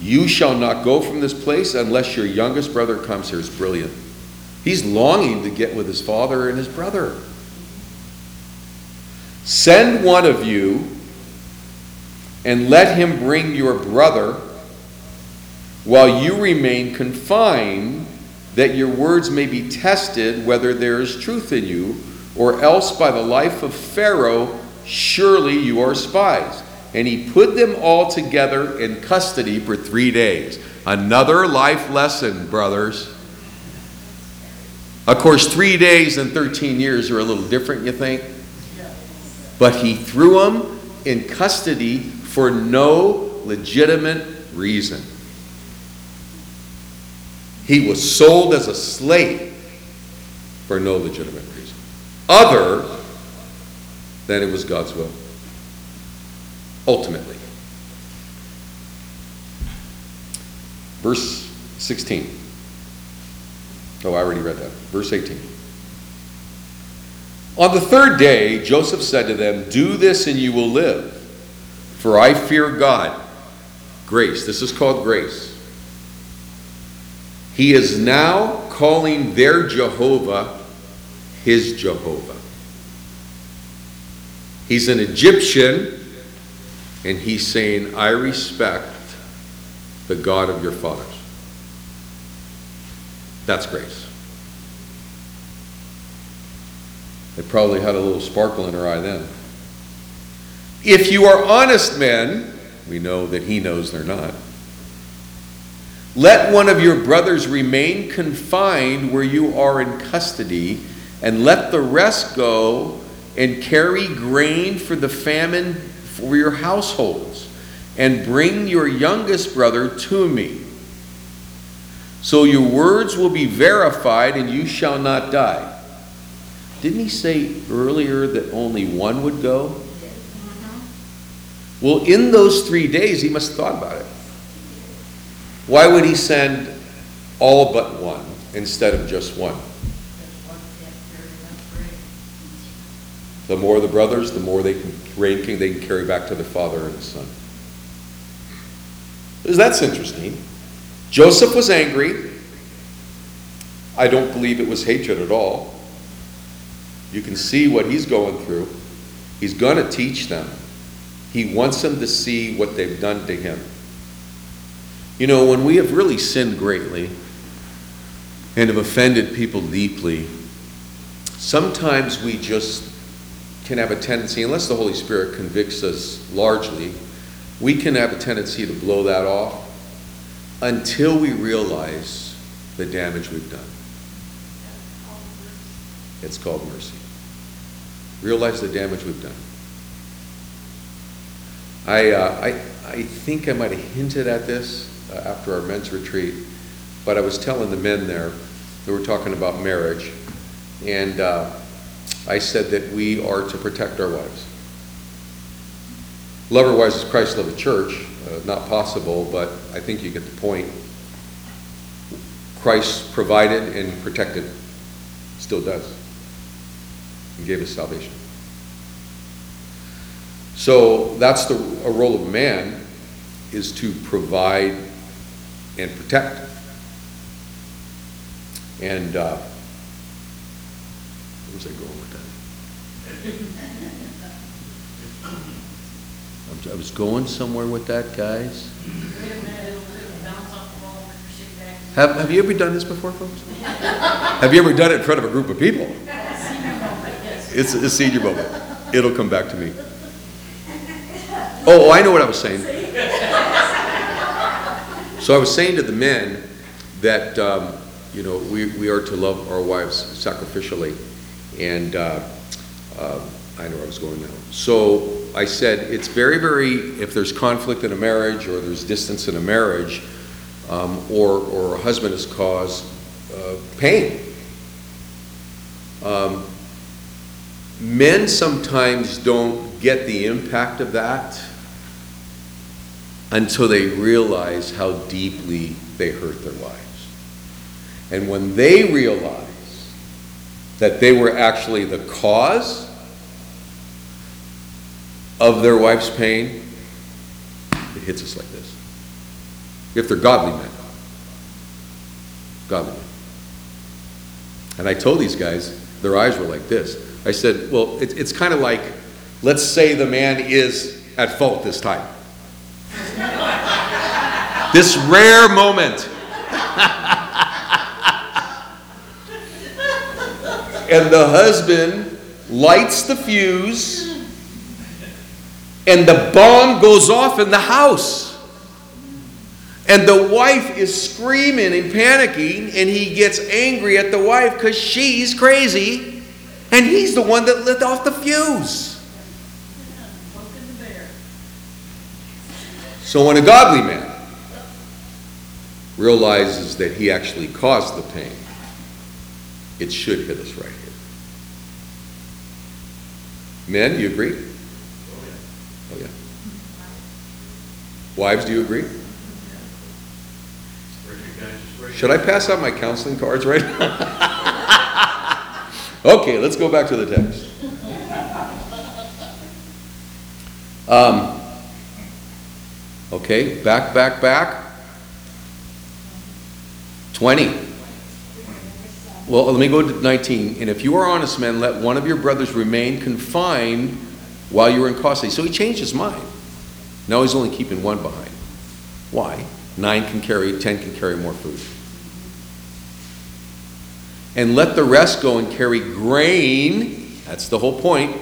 you shall not go from this place unless your youngest brother comes here. It's brilliant. He's longing to get with his father and his brother. Send one of you and let him bring your brother while you remain confined, that your words may be tested whether there is truth in you, or else by the life of Pharaoh, surely you are spies. And he put them all together in custody for three days. Another life lesson, brothers. Of course, three days and 13 years are a little different, you think? But he threw them in custody for no legitimate reason. He was sold as a slave for no legitimate reason, other than it was God's will. Ultimately. Verse 16. Oh, I already read that. Verse 18. On the third day, Joseph said to them, Do this and you will live, for I fear God. Grace. This is called grace. He is now calling their Jehovah his Jehovah. He's an Egyptian, and he's saying, I respect the God of your fathers. That's grace. It probably had a little sparkle in her eye then. If you are honest men, we know that he knows they're not. Let one of your brothers remain confined where you are in custody, and let the rest go and carry grain for the famine for your households, and bring your youngest brother to me. So your words will be verified, and you shall not die. Didn't he say earlier that only one would go? Well, in those three days, he must have thought about it. Why would he send all but one instead of just one? The more the brothers, the more they can reign king, they can carry back to their father and his son. That's interesting. Joseph was angry. I don't believe it was hatred at all. You can see what he's going through. He's going to teach them. He wants them to see what they've done to him. You know, when we have really sinned greatly and have offended people deeply, sometimes we just can have a tendency, unless the Holy Spirit convicts us largely, we can have a tendency to blow that off until we realize the damage we've done. It's called mercy. Realize the damage we've done. I, uh, I, I think I might have hinted at this uh, after our men's retreat, but I was telling the men there, they were talking about marriage, and uh, I said that we are to protect our wives. Love our wives as Christ loved the church, uh, not possible, but I think you get the point. Christ provided and protected, still does, and gave us salvation. So that's the a role of man is to provide and protect. And uh, where was I going? I was- going somewhere with that, guys. Have, have you ever done this before, folks? Have you ever done it in front of a group of people? It's a senior moment. It'll come back to me. Oh, I know what I was saying. So I was saying to the men that, um, you know, we, we are to love our wives sacrificially. And uh, uh, I know where I was going now. So I said, it's very, very, if there's conflict in a marriage or there's distance in a marriage, um, or, or a husband has caused uh, pain. Um, men sometimes don't get the impact of that until they realize how deeply they hurt their wives. And when they realize that they were actually the cause of their wife's pain, it hits us like this. If they're godly men. Godly men. And I told these guys, their eyes were like this. I said, well, it, it's kind of like, let's say the man is at fault this time. this rare moment. and the husband lights the fuse, and the bomb goes off in the house. And the wife is screaming and panicking, and he gets angry at the wife because she's crazy, and he's the one that lit off the fuse. So when a godly man realizes that he actually caused the pain, it should hit us right here. Men, you agree? Wives, do you agree? Should I pass out my counseling cards right now? okay, let's go back to the text. Um, okay, back, back, back. 20. Well, let me go to 19. And if you are honest men, let one of your brothers remain confined while you are in custody. So he changed his mind. Now he's only keeping one behind. Why? Nine can carry, ten can carry more food. And let the rest go and carry grain. That's the whole point.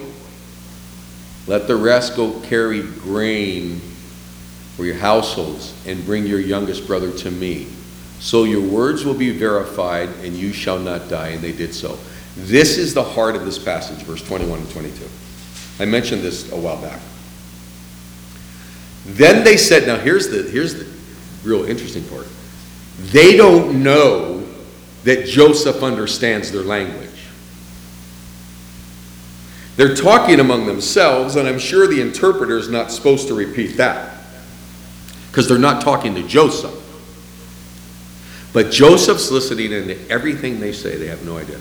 Let the rest go carry grain for your households and bring your youngest brother to me. So your words will be verified and you shall not die. And they did so. This is the heart of this passage, verse 21 and 22. I mentioned this a while back. Then they said, now here's the, here's the real interesting part. They don't know that Joseph understands their language. They're talking among themselves, and I'm sure the interpreter is not supposed to repeat that because they're not talking to Joseph. But Joseph's listening into everything they say, they have no idea.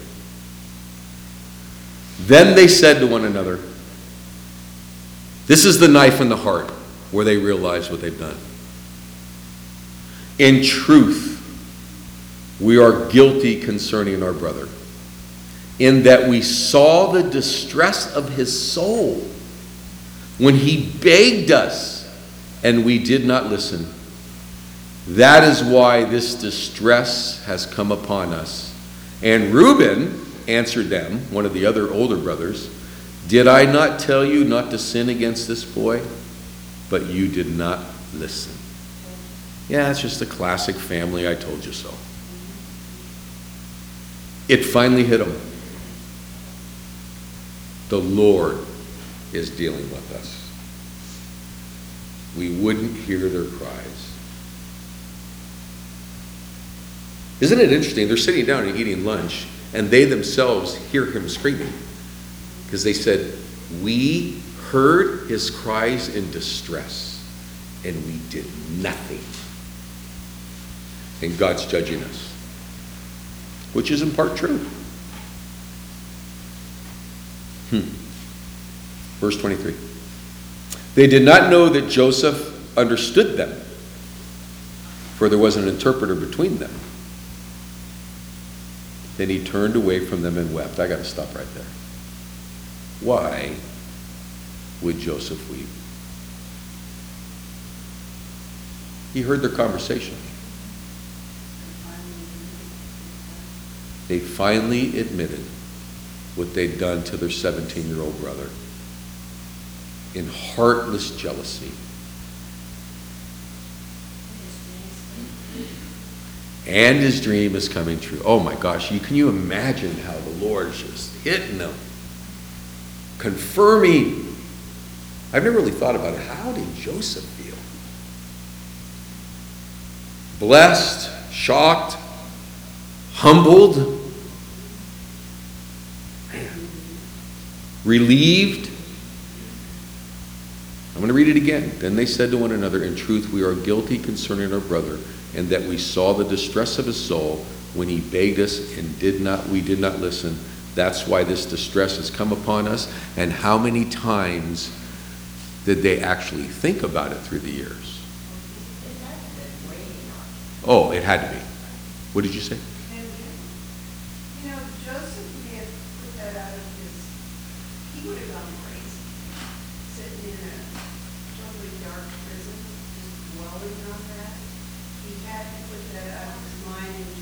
Then they said to one another, This is the knife in the heart where they realize what they've done. In truth, we are guilty concerning our brother, in that we saw the distress of his soul when he begged us, and we did not listen. That is why this distress has come upon us. And Reuben answered them, one of the other older brothers, Did I not tell you not to sin against this boy? But you did not listen. Yeah, it's just a classic family, I told you so. It finally hit him. The Lord is dealing with us. We wouldn't hear their cries. Isn't it interesting? They're sitting down and eating lunch, and they themselves hear him screaming. Because they said, We heard his cries in distress, and we did nothing. And God's judging us, which is in part true. Hmm. Verse 23. They did not know that Joseph understood them, for there was an interpreter between them. Then he turned away from them and wept. I got to stop right there. Why would Joseph weep? He heard their conversation. They finally admitted what they'd done to their 17 year old brother in heartless jealousy. And his dream is coming true. Oh my gosh, you, can you imagine how the Lord is just hitting them, confirming? I've never really thought about it. How did Joseph feel? Blessed, shocked, humbled, relieved. I'm going to read it again. Then they said to one another, In truth, we are guilty concerning our brother, and that we saw the distress of his soul when he begged us and did not we did not listen. That's why this distress has come upon us. And how many times did they actually think about it through the years? Oh, it had to be. What did you say? You know, Joseph may have put that out of his he would have gone crazy. Sitting in a totally dark prison, just dwelling on that. He had to put that out of his mind and,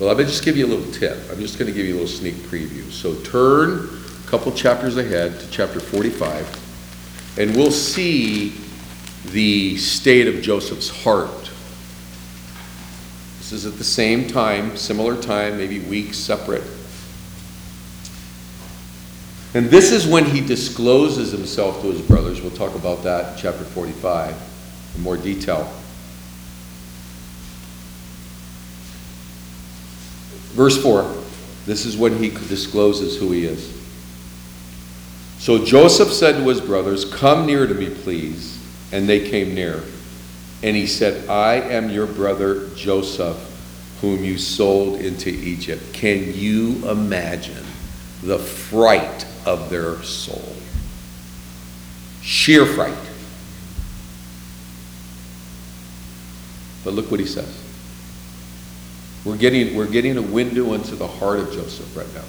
Well, going to just give you a little tip. I'm just going to give you a little sneak preview. So turn a couple chapters ahead to chapter 45, and we'll see the state of Joseph's heart. This is at the same time, similar time, maybe weeks separate. And this is when he discloses himself to his brothers. We'll talk about that in chapter 45 in more detail. Verse 4, this is when he discloses who he is. So Joseph said to his brothers, Come near to me, please. And they came near. And he said, I am your brother Joseph, whom you sold into Egypt. Can you imagine the fright of their soul? Sheer fright. But look what he says. We're getting, we're getting a window into the heart of Joseph right now.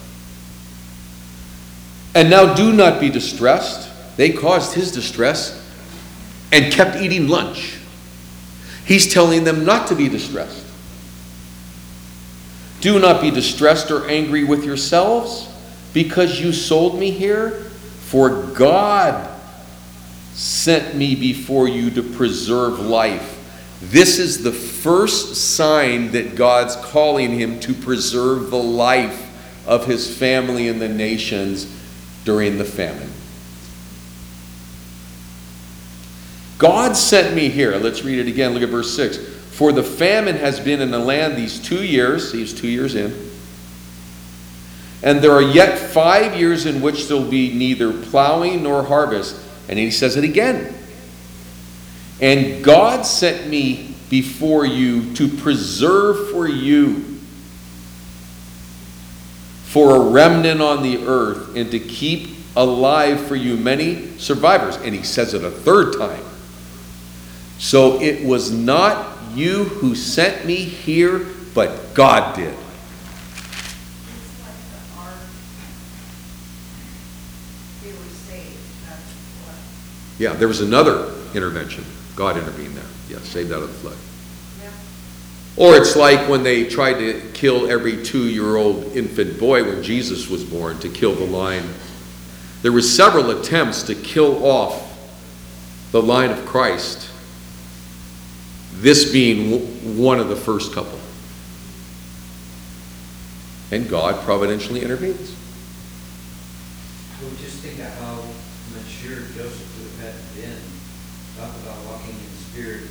And now do not be distressed. They caused his distress and kept eating lunch. He's telling them not to be distressed. Do not be distressed or angry with yourselves because you sold me here, for God sent me before you to preserve life. This is the first sign that God's calling him to preserve the life of his family and the nations during the famine. God sent me here. Let's read it again. Look at verse 6. For the famine has been in the land these two years. He's two years in. And there are yet five years in which there will be neither plowing nor harvest. And he says it again. And God sent me before you to preserve for you for a remnant on the earth and to keep alive for you many survivors. And he says it a third time. So it was not you who sent me here, but God did. It's like the ark, they were saved, that's what. Yeah, there was another intervention. God intervened there. Yeah, saved out of the flood. Yeah. Or it's like when they tried to kill every two-year-old infant boy when Jesus was born, to kill the line. There were several attempts to kill off the line of Christ, this being w- one of the first couple. And God providentially intervenes. Well, just think of how mature Joseph would have had to been. Talk about walking in the spirit.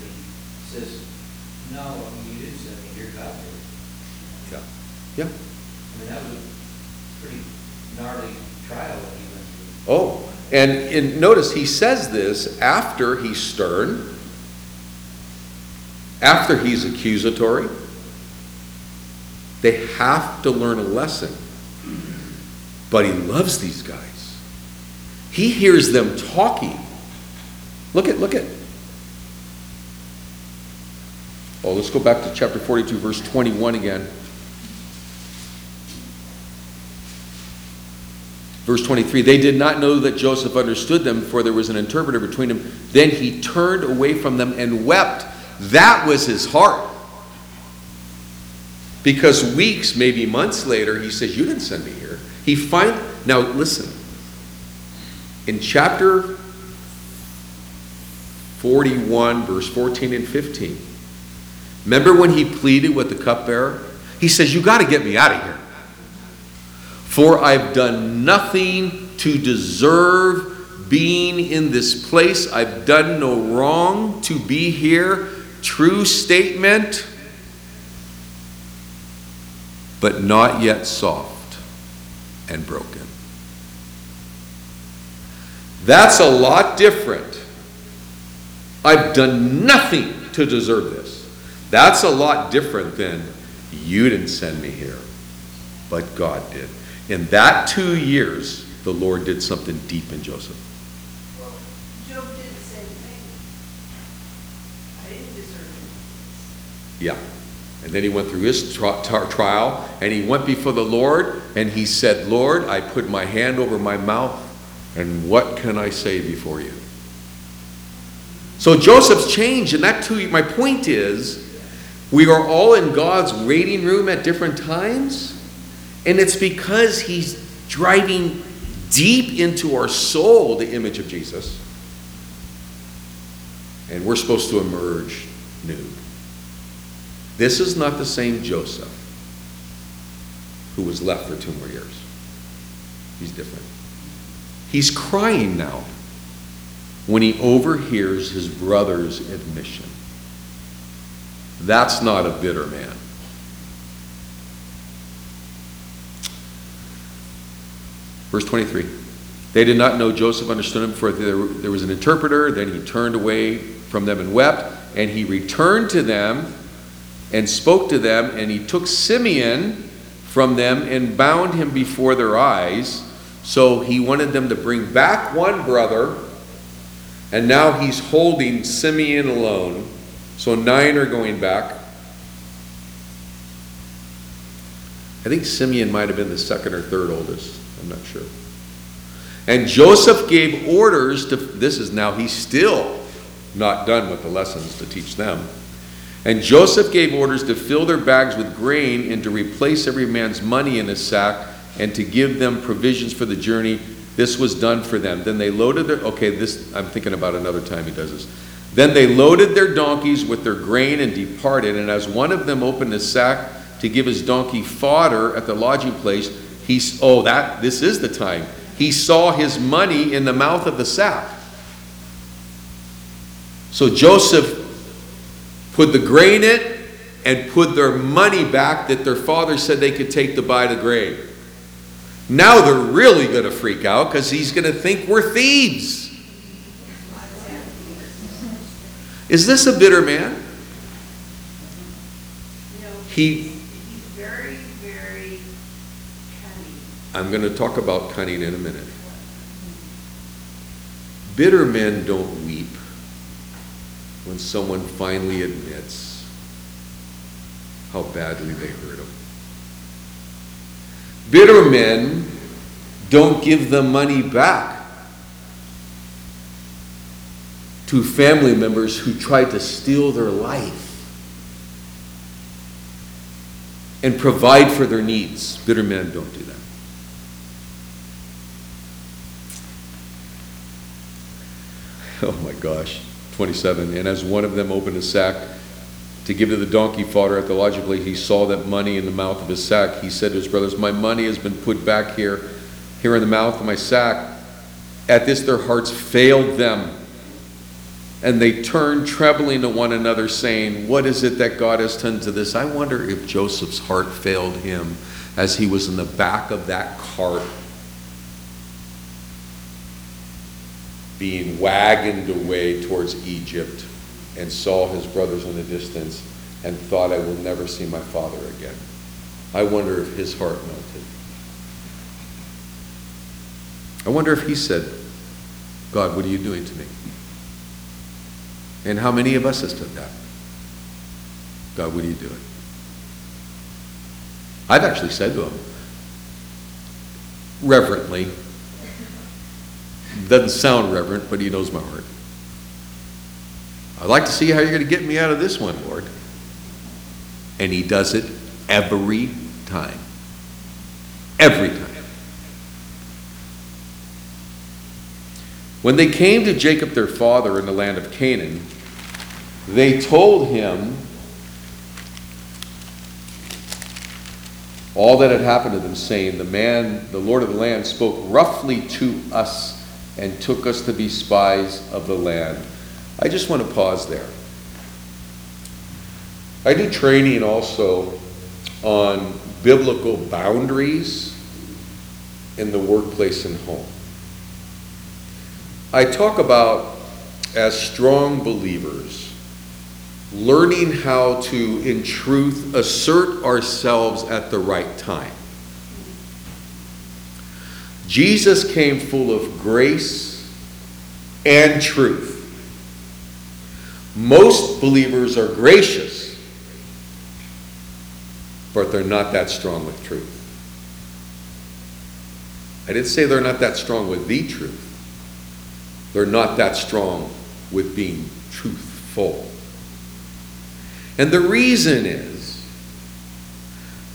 says, no, I mean, you didn't send me here, God. Yeah. Yeah. I mean, that was a pretty gnarly trial that he went through. Oh, and, and notice he says this after he's stern, after he's accusatory. They have to learn a lesson. But he loves these guys. He hears them talking. Look at, look at. Oh, let's go back to chapter 42, verse 21 again. Verse 23 They did not know that Joseph understood them, for there was an interpreter between them. Then he turned away from them and wept. That was his heart. Because weeks, maybe months later, he says, You didn't send me here. He find now listen. In chapter 41, verse 14 and 15. Remember when he pleaded with the cupbearer? He says, You got to get me out of here. For I've done nothing to deserve being in this place. I've done no wrong to be here. True statement, but not yet soft and broken. That's a lot different. I've done nothing to deserve this. That's a lot different than you didn't send me here, but God did. In that two years, the Lord did something deep in Joseph. Well, Job did the same thing. I didn't deserve it. Yeah. And then he went through his tri- tri- trial and he went before the Lord and he said, Lord, I put my hand over my mouth and what can I say before you? So Joseph's changed, and that too, my point is, we are all in God's waiting room at different times, and it's because He's driving deep into our soul the image of Jesus, and we're supposed to emerge new. This is not the same Joseph who was left for two more years. He's different. He's crying now when he overhears his brother's admission. That's not a bitter man. Verse 23. They did not know Joseph understood him, for there, there was an interpreter. Then he turned away from them and wept. And he returned to them and spoke to them. And he took Simeon from them and bound him before their eyes. So he wanted them to bring back one brother. And now he's holding Simeon alone. So nine are going back. I think Simeon might have been the second or third oldest. I'm not sure. And Joseph gave orders to, this is now, he's still not done with the lessons to teach them. And Joseph gave orders to fill their bags with grain and to replace every man's money in his sack and to give them provisions for the journey. This was done for them. Then they loaded their, okay, this, I'm thinking about another time he does this. Then they loaded their donkeys with their grain and departed. And as one of them opened his sack to give his donkey fodder at the lodging place, he, oh, that, this is the time. He saw his money in the mouth of the sack. So Joseph put the grain in and put their money back that their father said they could take to buy the grain. Now they're really going to freak out because he's going to think we're thieves. Is this a bitter man? Know, He, he's very, very cunning. I'm going to talk about cunning in a minute. Bitter men don't weep when someone finally admits how badly they hurt them. Bitter men don't give the money back to family members who tried to steal their life and provide for their needs. Bitter men don't do that. Oh my gosh. 27. And as one of them opened a sack to give to the donkey fodder ethologically, he saw that money in the mouth of his sack. He said to his brothers, My money has been put back here, here in the mouth of my sack. At this, their hearts failed them. And they turned trembling to one another, saying, What is it that God has done to this? I wonder if Joseph's heart failed him as he was in the back of that cart being wagoned away towards Egypt and saw his brothers in the distance and thought, I will never see my father again. I wonder if his heart melted. I wonder if he said, God, what are you doing to me? And how many of us have said that? God, what are you doing? I've actually said to him, reverently, doesn't sound reverent, but he knows my heart. I'd like to see how you're going to get me out of this one, Lord. And he does it every time. Every time. When they came to Jacob their father in the land of Canaan, they told him all that had happened to them, saying, The man, the Lord of the land, spoke roughly to us and took us to be spies of the land. I just want to pause there. I do training also on biblical boundaries in the workplace and home. I talk about, as strong believers, learning how to, in truth, assert ourselves at the right time. Jesus came full of grace and truth. Most believers are gracious, but they're not that strong with truth. I didn't say they're not that strong with the truth. They're not that strong with being truthful. And the reason is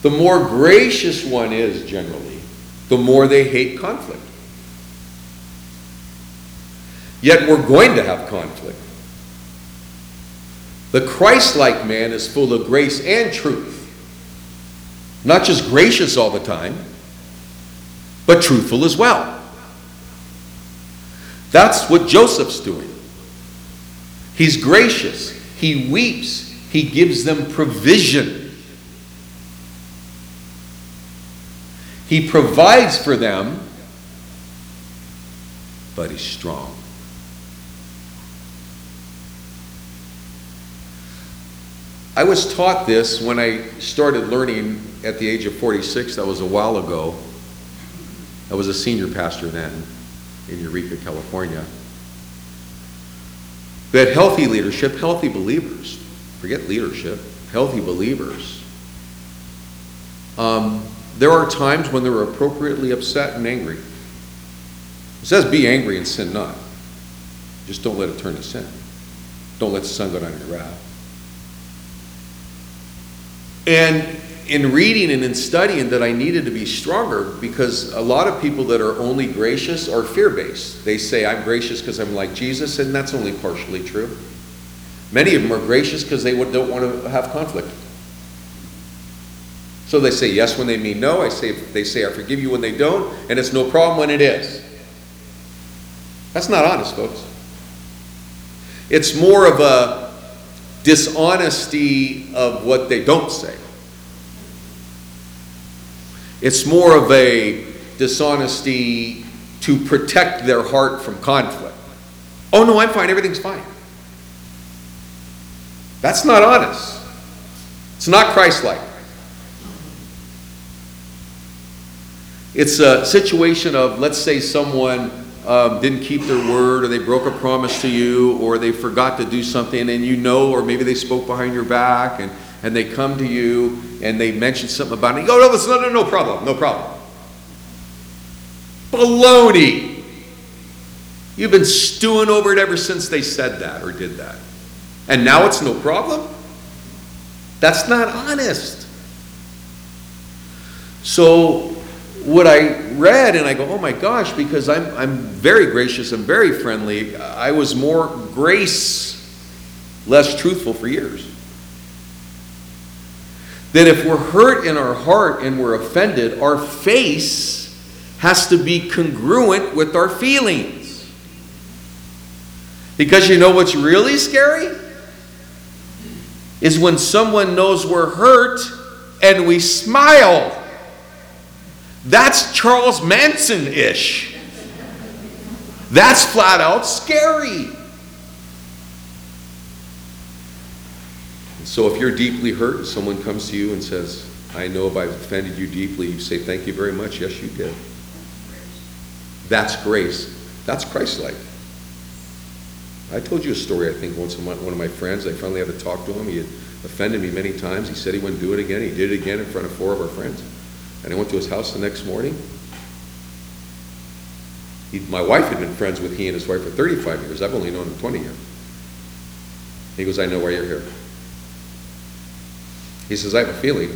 the more gracious one is generally, the more they hate conflict. Yet we're going to have conflict. The Christ like man is full of grace and truth. Not just gracious all the time, but truthful as well. That's what Joseph's doing. He's gracious, he weeps, he gives them provision. He provides for them, but he's strong. I was taught this when I started learning at the age of 46. That was a while ago. I was a senior pastor then in Eureka, California. That healthy leadership, healthy believers, forget leadership, healthy believers. Um, there are times when they're appropriately upset and angry. It says be angry and sin not. Just don't let it turn to sin. Don't let the sun go down your wrath. And in reading and in studying that I needed to be stronger because a lot of people that are only gracious are fear based. They say, I'm gracious because I'm like Jesus, and that's only partially true. Many of them are gracious because they don't want to have conflict. So they say yes when they mean no. I say they say I forgive you when they don't, and it's no problem when it is. That's not honest, folks. It's more of a dishonesty of what they don't say. It's more of a dishonesty to protect their heart from conflict. Oh, no, I'm fine. Everything's fine. That's not honest. It's not Christ like. It's a situation of, let's say, someone um, didn't keep their word, or they broke a promise to you, or they forgot to do something, and you know, or maybe they spoke behind your back, and, and they come to you and they mention something about it. You go, no, no, no, no problem, no problem. Baloney. You've been stewing over it ever since they said that or did that. And now it's no problem? That's not honest. So, what I read, and I go, oh my gosh, because I'm, I'm very gracious and very friendly, I was more grace, less truthful for years. That if we're hurt in our heart and we're offended, our face has to be congruent with our feelings. Because you know what's really scary? Is when someone knows we're hurt and we smile. That's Charles Manson ish. That's flat out scary. So if you're deeply hurt and someone comes to you and says, I know if I've offended you deeply, you say, Thank you very much. Yes, you did. That's grace. That's Christ like. I told you a story, I think, once one of my friends. I finally had to talk to him. He had offended me many times. He said he wouldn't do it again. He did it again in front of four of our friends. And I went to his house the next morning. He, my wife had been friends with he and his wife for 35 years. I've only known him 20 years. He goes, I know why you're here. He says, I have a feeling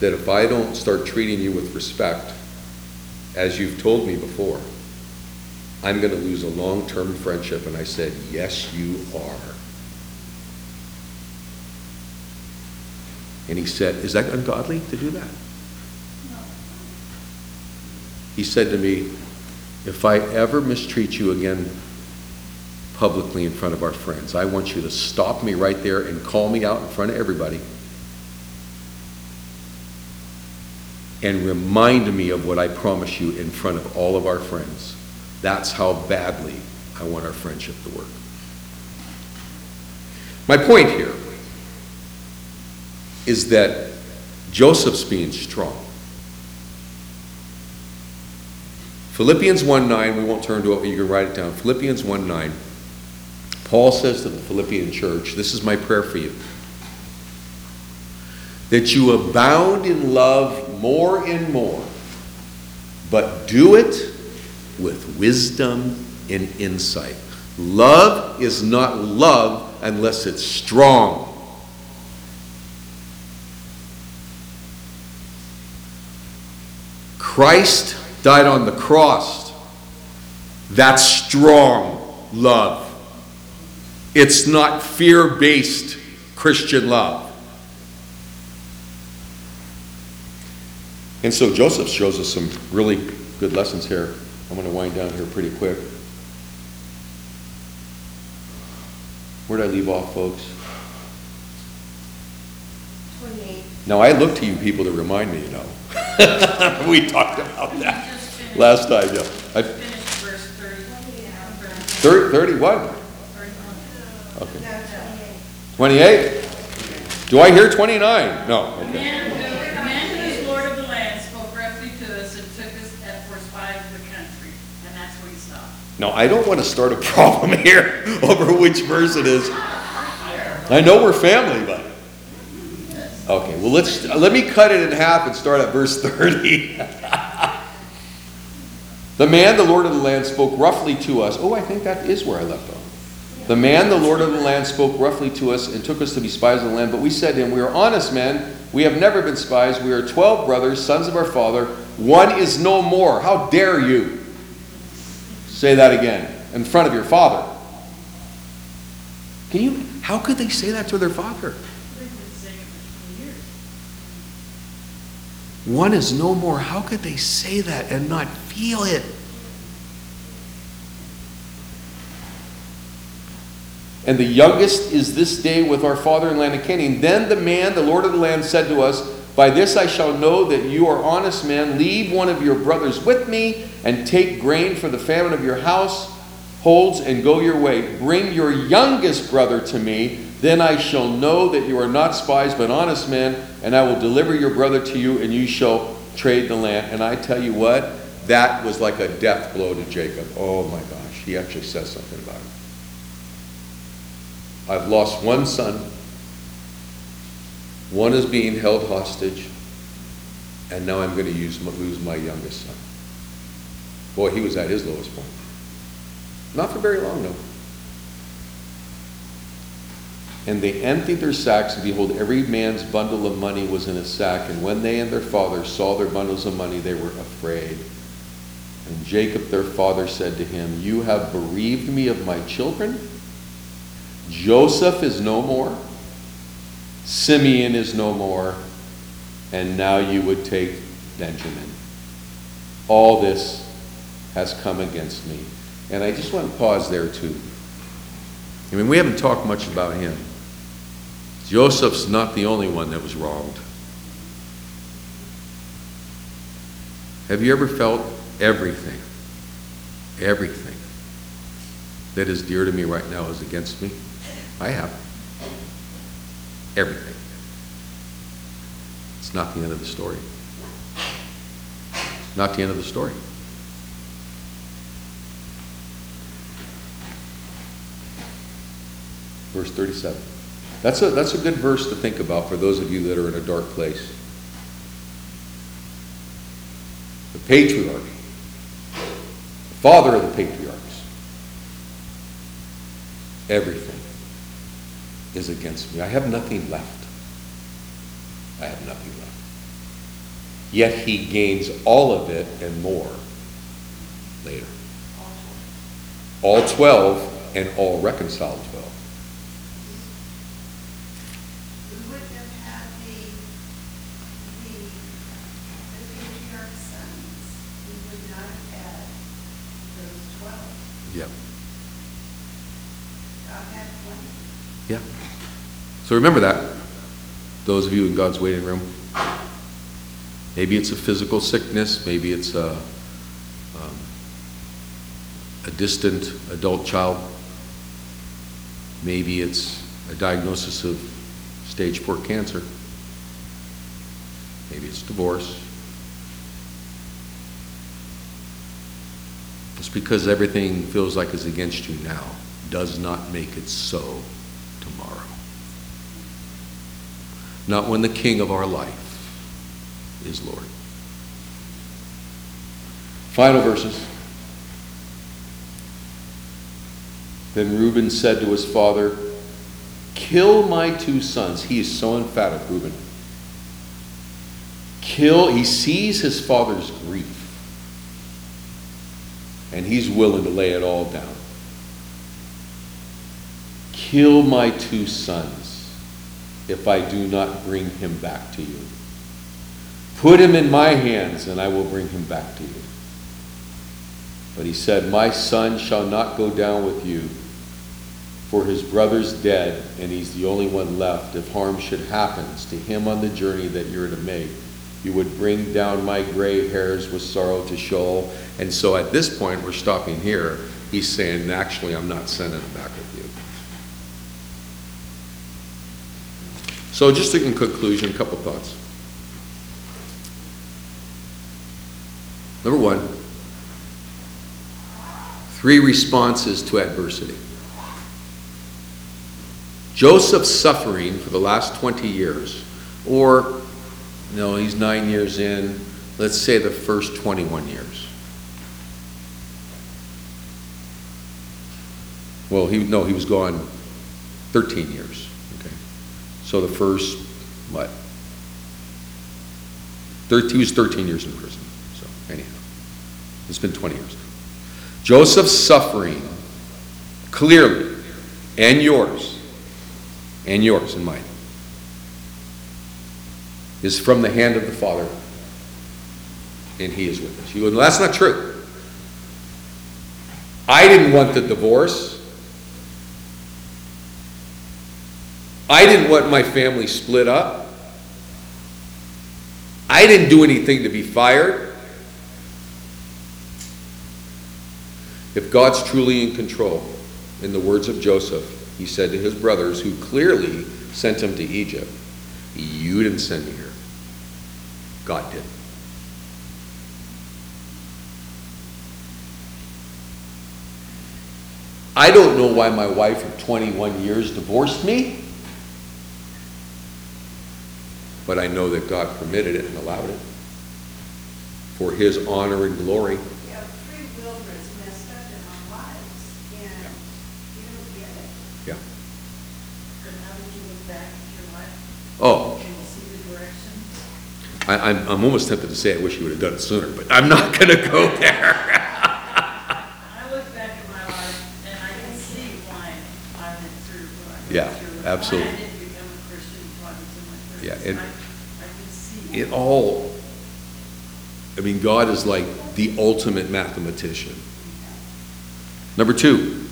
that if I don't start treating you with respect, as you've told me before, I'm going to lose a long term friendship. And I said, Yes, you are. And he said, Is that ungodly to do that? No. He said to me, If I ever mistreat you again publicly in front of our friends, I want you to stop me right there and call me out in front of everybody and remind me of what I promise you in front of all of our friends. That's how badly I want our friendship to work. My point here is that Joseph's being strong. Philippians 1 9, we won't turn to it, but you can write it down. Philippians 1 9. Paul says to the Philippian church, This is my prayer for you. That you abound in love more and more, but do it with wisdom and insight. Love is not love unless it's strong. Christ died on the cross. That's strong love. It's not fear based Christian love. And so Joseph shows us some really good lessons here. I'm going to wind down here pretty quick. Where did I leave off, folks? Twenty-eight. Now, I look to you people to remind me, you know. we talked about that last time, yeah. I, Finished verse thirty. thir- 31? Thirty-one. Okay. No, 28? Do I hear 29? No, The okay. man who, the man who is Lord of the land spoke roughly to us and took us at for spies of the country, and that's where he stopped. Now, I don't want to start a problem here over which verse it is. I know we're family, but. Okay, well, let's, let me cut it in half and start at verse 30. the man, the Lord of the land, spoke roughly to us. Oh, I think that is where I left off. The man, the Lord of the land, spoke roughly to us and took us to be spies of the land. But we said to him, We are honest men. We have never been spies. We are twelve brothers, sons of our father. One is no more. How dare you? Say that again. In front of your father. Can you, how could they say that to their father? One is no more. How could they say that and not feel it? And the youngest is this day with our father in land of Canaan. Then the man, the Lord of the land, said to us, By this I shall know that you are honest men. Leave one of your brothers with me, and take grain for the famine of your house holds, and go your way. Bring your youngest brother to me. Then I shall know that you are not spies, but honest men, and I will deliver your brother to you, and you shall trade the land. And I tell you what, that was like a death blow to Jacob. Oh my gosh, he actually says something about it. I've lost one son. One is being held hostage. And now I'm going to use, lose my youngest son. Boy, he was at his lowest point. Not for very long, though. And they emptied their sacks, and behold, every man's bundle of money was in a sack. And when they and their father saw their bundles of money, they were afraid. And Jacob their father said to him, You have bereaved me of my children. Joseph is no more. Simeon is no more. And now you would take Benjamin. All this has come against me. And I just want to pause there too. I mean, we haven't talked much about him. Joseph's not the only one that was wronged. Have you ever felt everything, everything that is dear to me right now is against me? I have. Everything. It's not the end of the story. Not the end of the story. Verse 37. That's a, that's a good verse to think about for those of you that are in a dark place. The patriarch, the father of the patriarchs, everything is against me. I have nothing left. I have nothing left. Yet he gains all of it and more later. All 12 and all reconciled 12. We wouldn't have had the, the, the patriarch sons. We would not have had those twelve. Yep. God had plenty. Yeah. So remember that, those of you in God's waiting room. Maybe it's a physical sickness, maybe it's a, um, a distant adult child, maybe it's a diagnosis of stage four cancer, maybe it's divorce. Just because everything feels like it's against you now does not make it so tomorrow. Not when the King of our life is Lord. Final verses. Then Reuben said to his father, Kill my two sons. He is so emphatic, Reuben. Kill, he sees his father's grief. And he's willing to lay it all down. Kill my two sons if I do not bring him back to you. Put him in my hands, and I will bring him back to you. But he said, My son shall not go down with you, for his brother's dead, and he's the only one left. If harm should happen to him on the journey that you're to make, you would bring down my gray hairs with sorrow to Sheol. And so at this point, we're stopping here. He's saying, Actually, I'm not sending him back with you. So, just in conclusion, a couple thoughts. Number one, three responses to adversity. Joseph's suffering for the last 20 years, or, no, he's nine years in, let's say the first 21 years. Well, he, no, he was gone 13 years. So the first, what? Thir- he was 13 years in prison. So, anyhow, it's been 20 years. Joseph's suffering, clearly, and yours, and yours and mine, is from the hand of the Father, and He is with us. You go, that's not true. I didn't want the divorce. I didn't want my family split up. I didn't do anything to be fired. If God's truly in control, in the words of Joseph, he said to his brothers, who clearly sent him to Egypt, You didn't send me here. God did. I don't know why my wife of 21 years divorced me, but I know that God permitted it and allowed it for his honor and glory. Yeah, free will is messed up in our lives. Yeah. And how did you look back at your life? Oh, Can you see the direction? I, I'm, I'm almost tempted to say I wish you would have done it sooner, but I'm not gonna go there. I look back at my life and I can see why I went through what I went Yeah, through. absolutely. Why I didn't become a Christian until I was in my thirties. Yeah, and- I, I can see. It all, I mean, God is like the ultimate mathematician. Number two,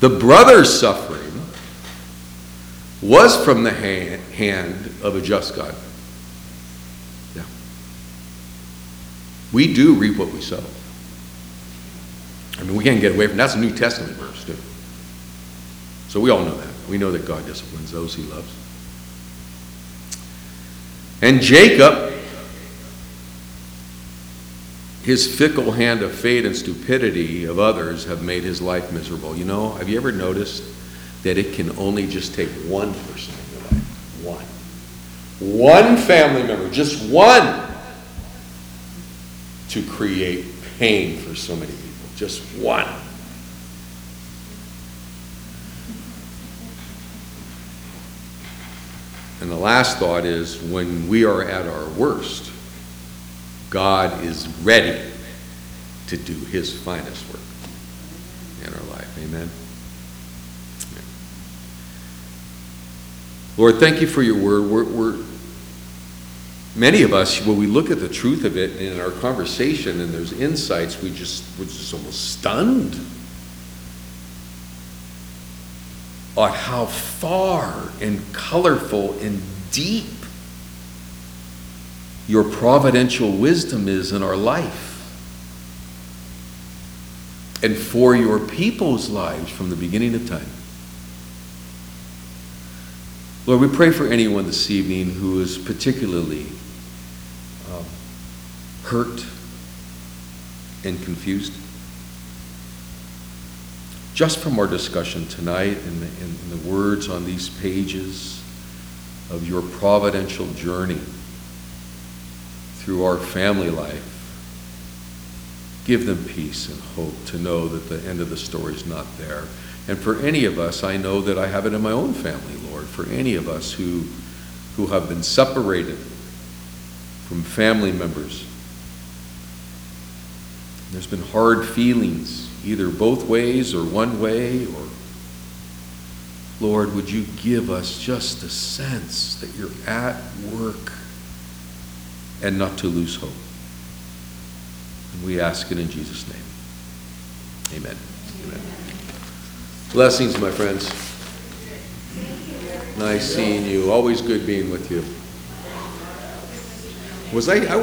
the brother's suffering was from the hand, hand of a just God. Yeah. We do reap what we sow. I mean, we can't get away from that's a New Testament verse, too. So we all know that. We know that God disciplines those he loves. And Jacob, his fickle hand of fate and stupidity of others have made his life miserable. You know, have you ever noticed that it can only just take one person in your life? One. One family member, just one, to create pain for so many people. Just one. And the last thought is when we are at our worst, God is ready to do his finest work in our life. Amen. Lord, thank you for your word. We're, we're, many of us, when we look at the truth of it in our conversation and there's insights, we just, we're just almost stunned on how far and colorful and deep your providential wisdom is in our life and for your people's lives from the beginning of time. Lord, we pray for anyone this evening who is particularly um, hurt and confused. Just from our discussion tonight and the, and the words on these pages of your providential journey through our family life, give them peace and hope to know that the end of the story is not there. And for any of us, I know that I have it in my own family, Lord, for any of us who, who have been separated from family members. There's been hard feelings, either both ways or one way, or Lord, would you give us just a sense that you're at work and not to lose hope? And we ask it in Jesus' name. Amen. Amen. Blessings, my friends. Nice seeing you. Always good being with you. Was I, I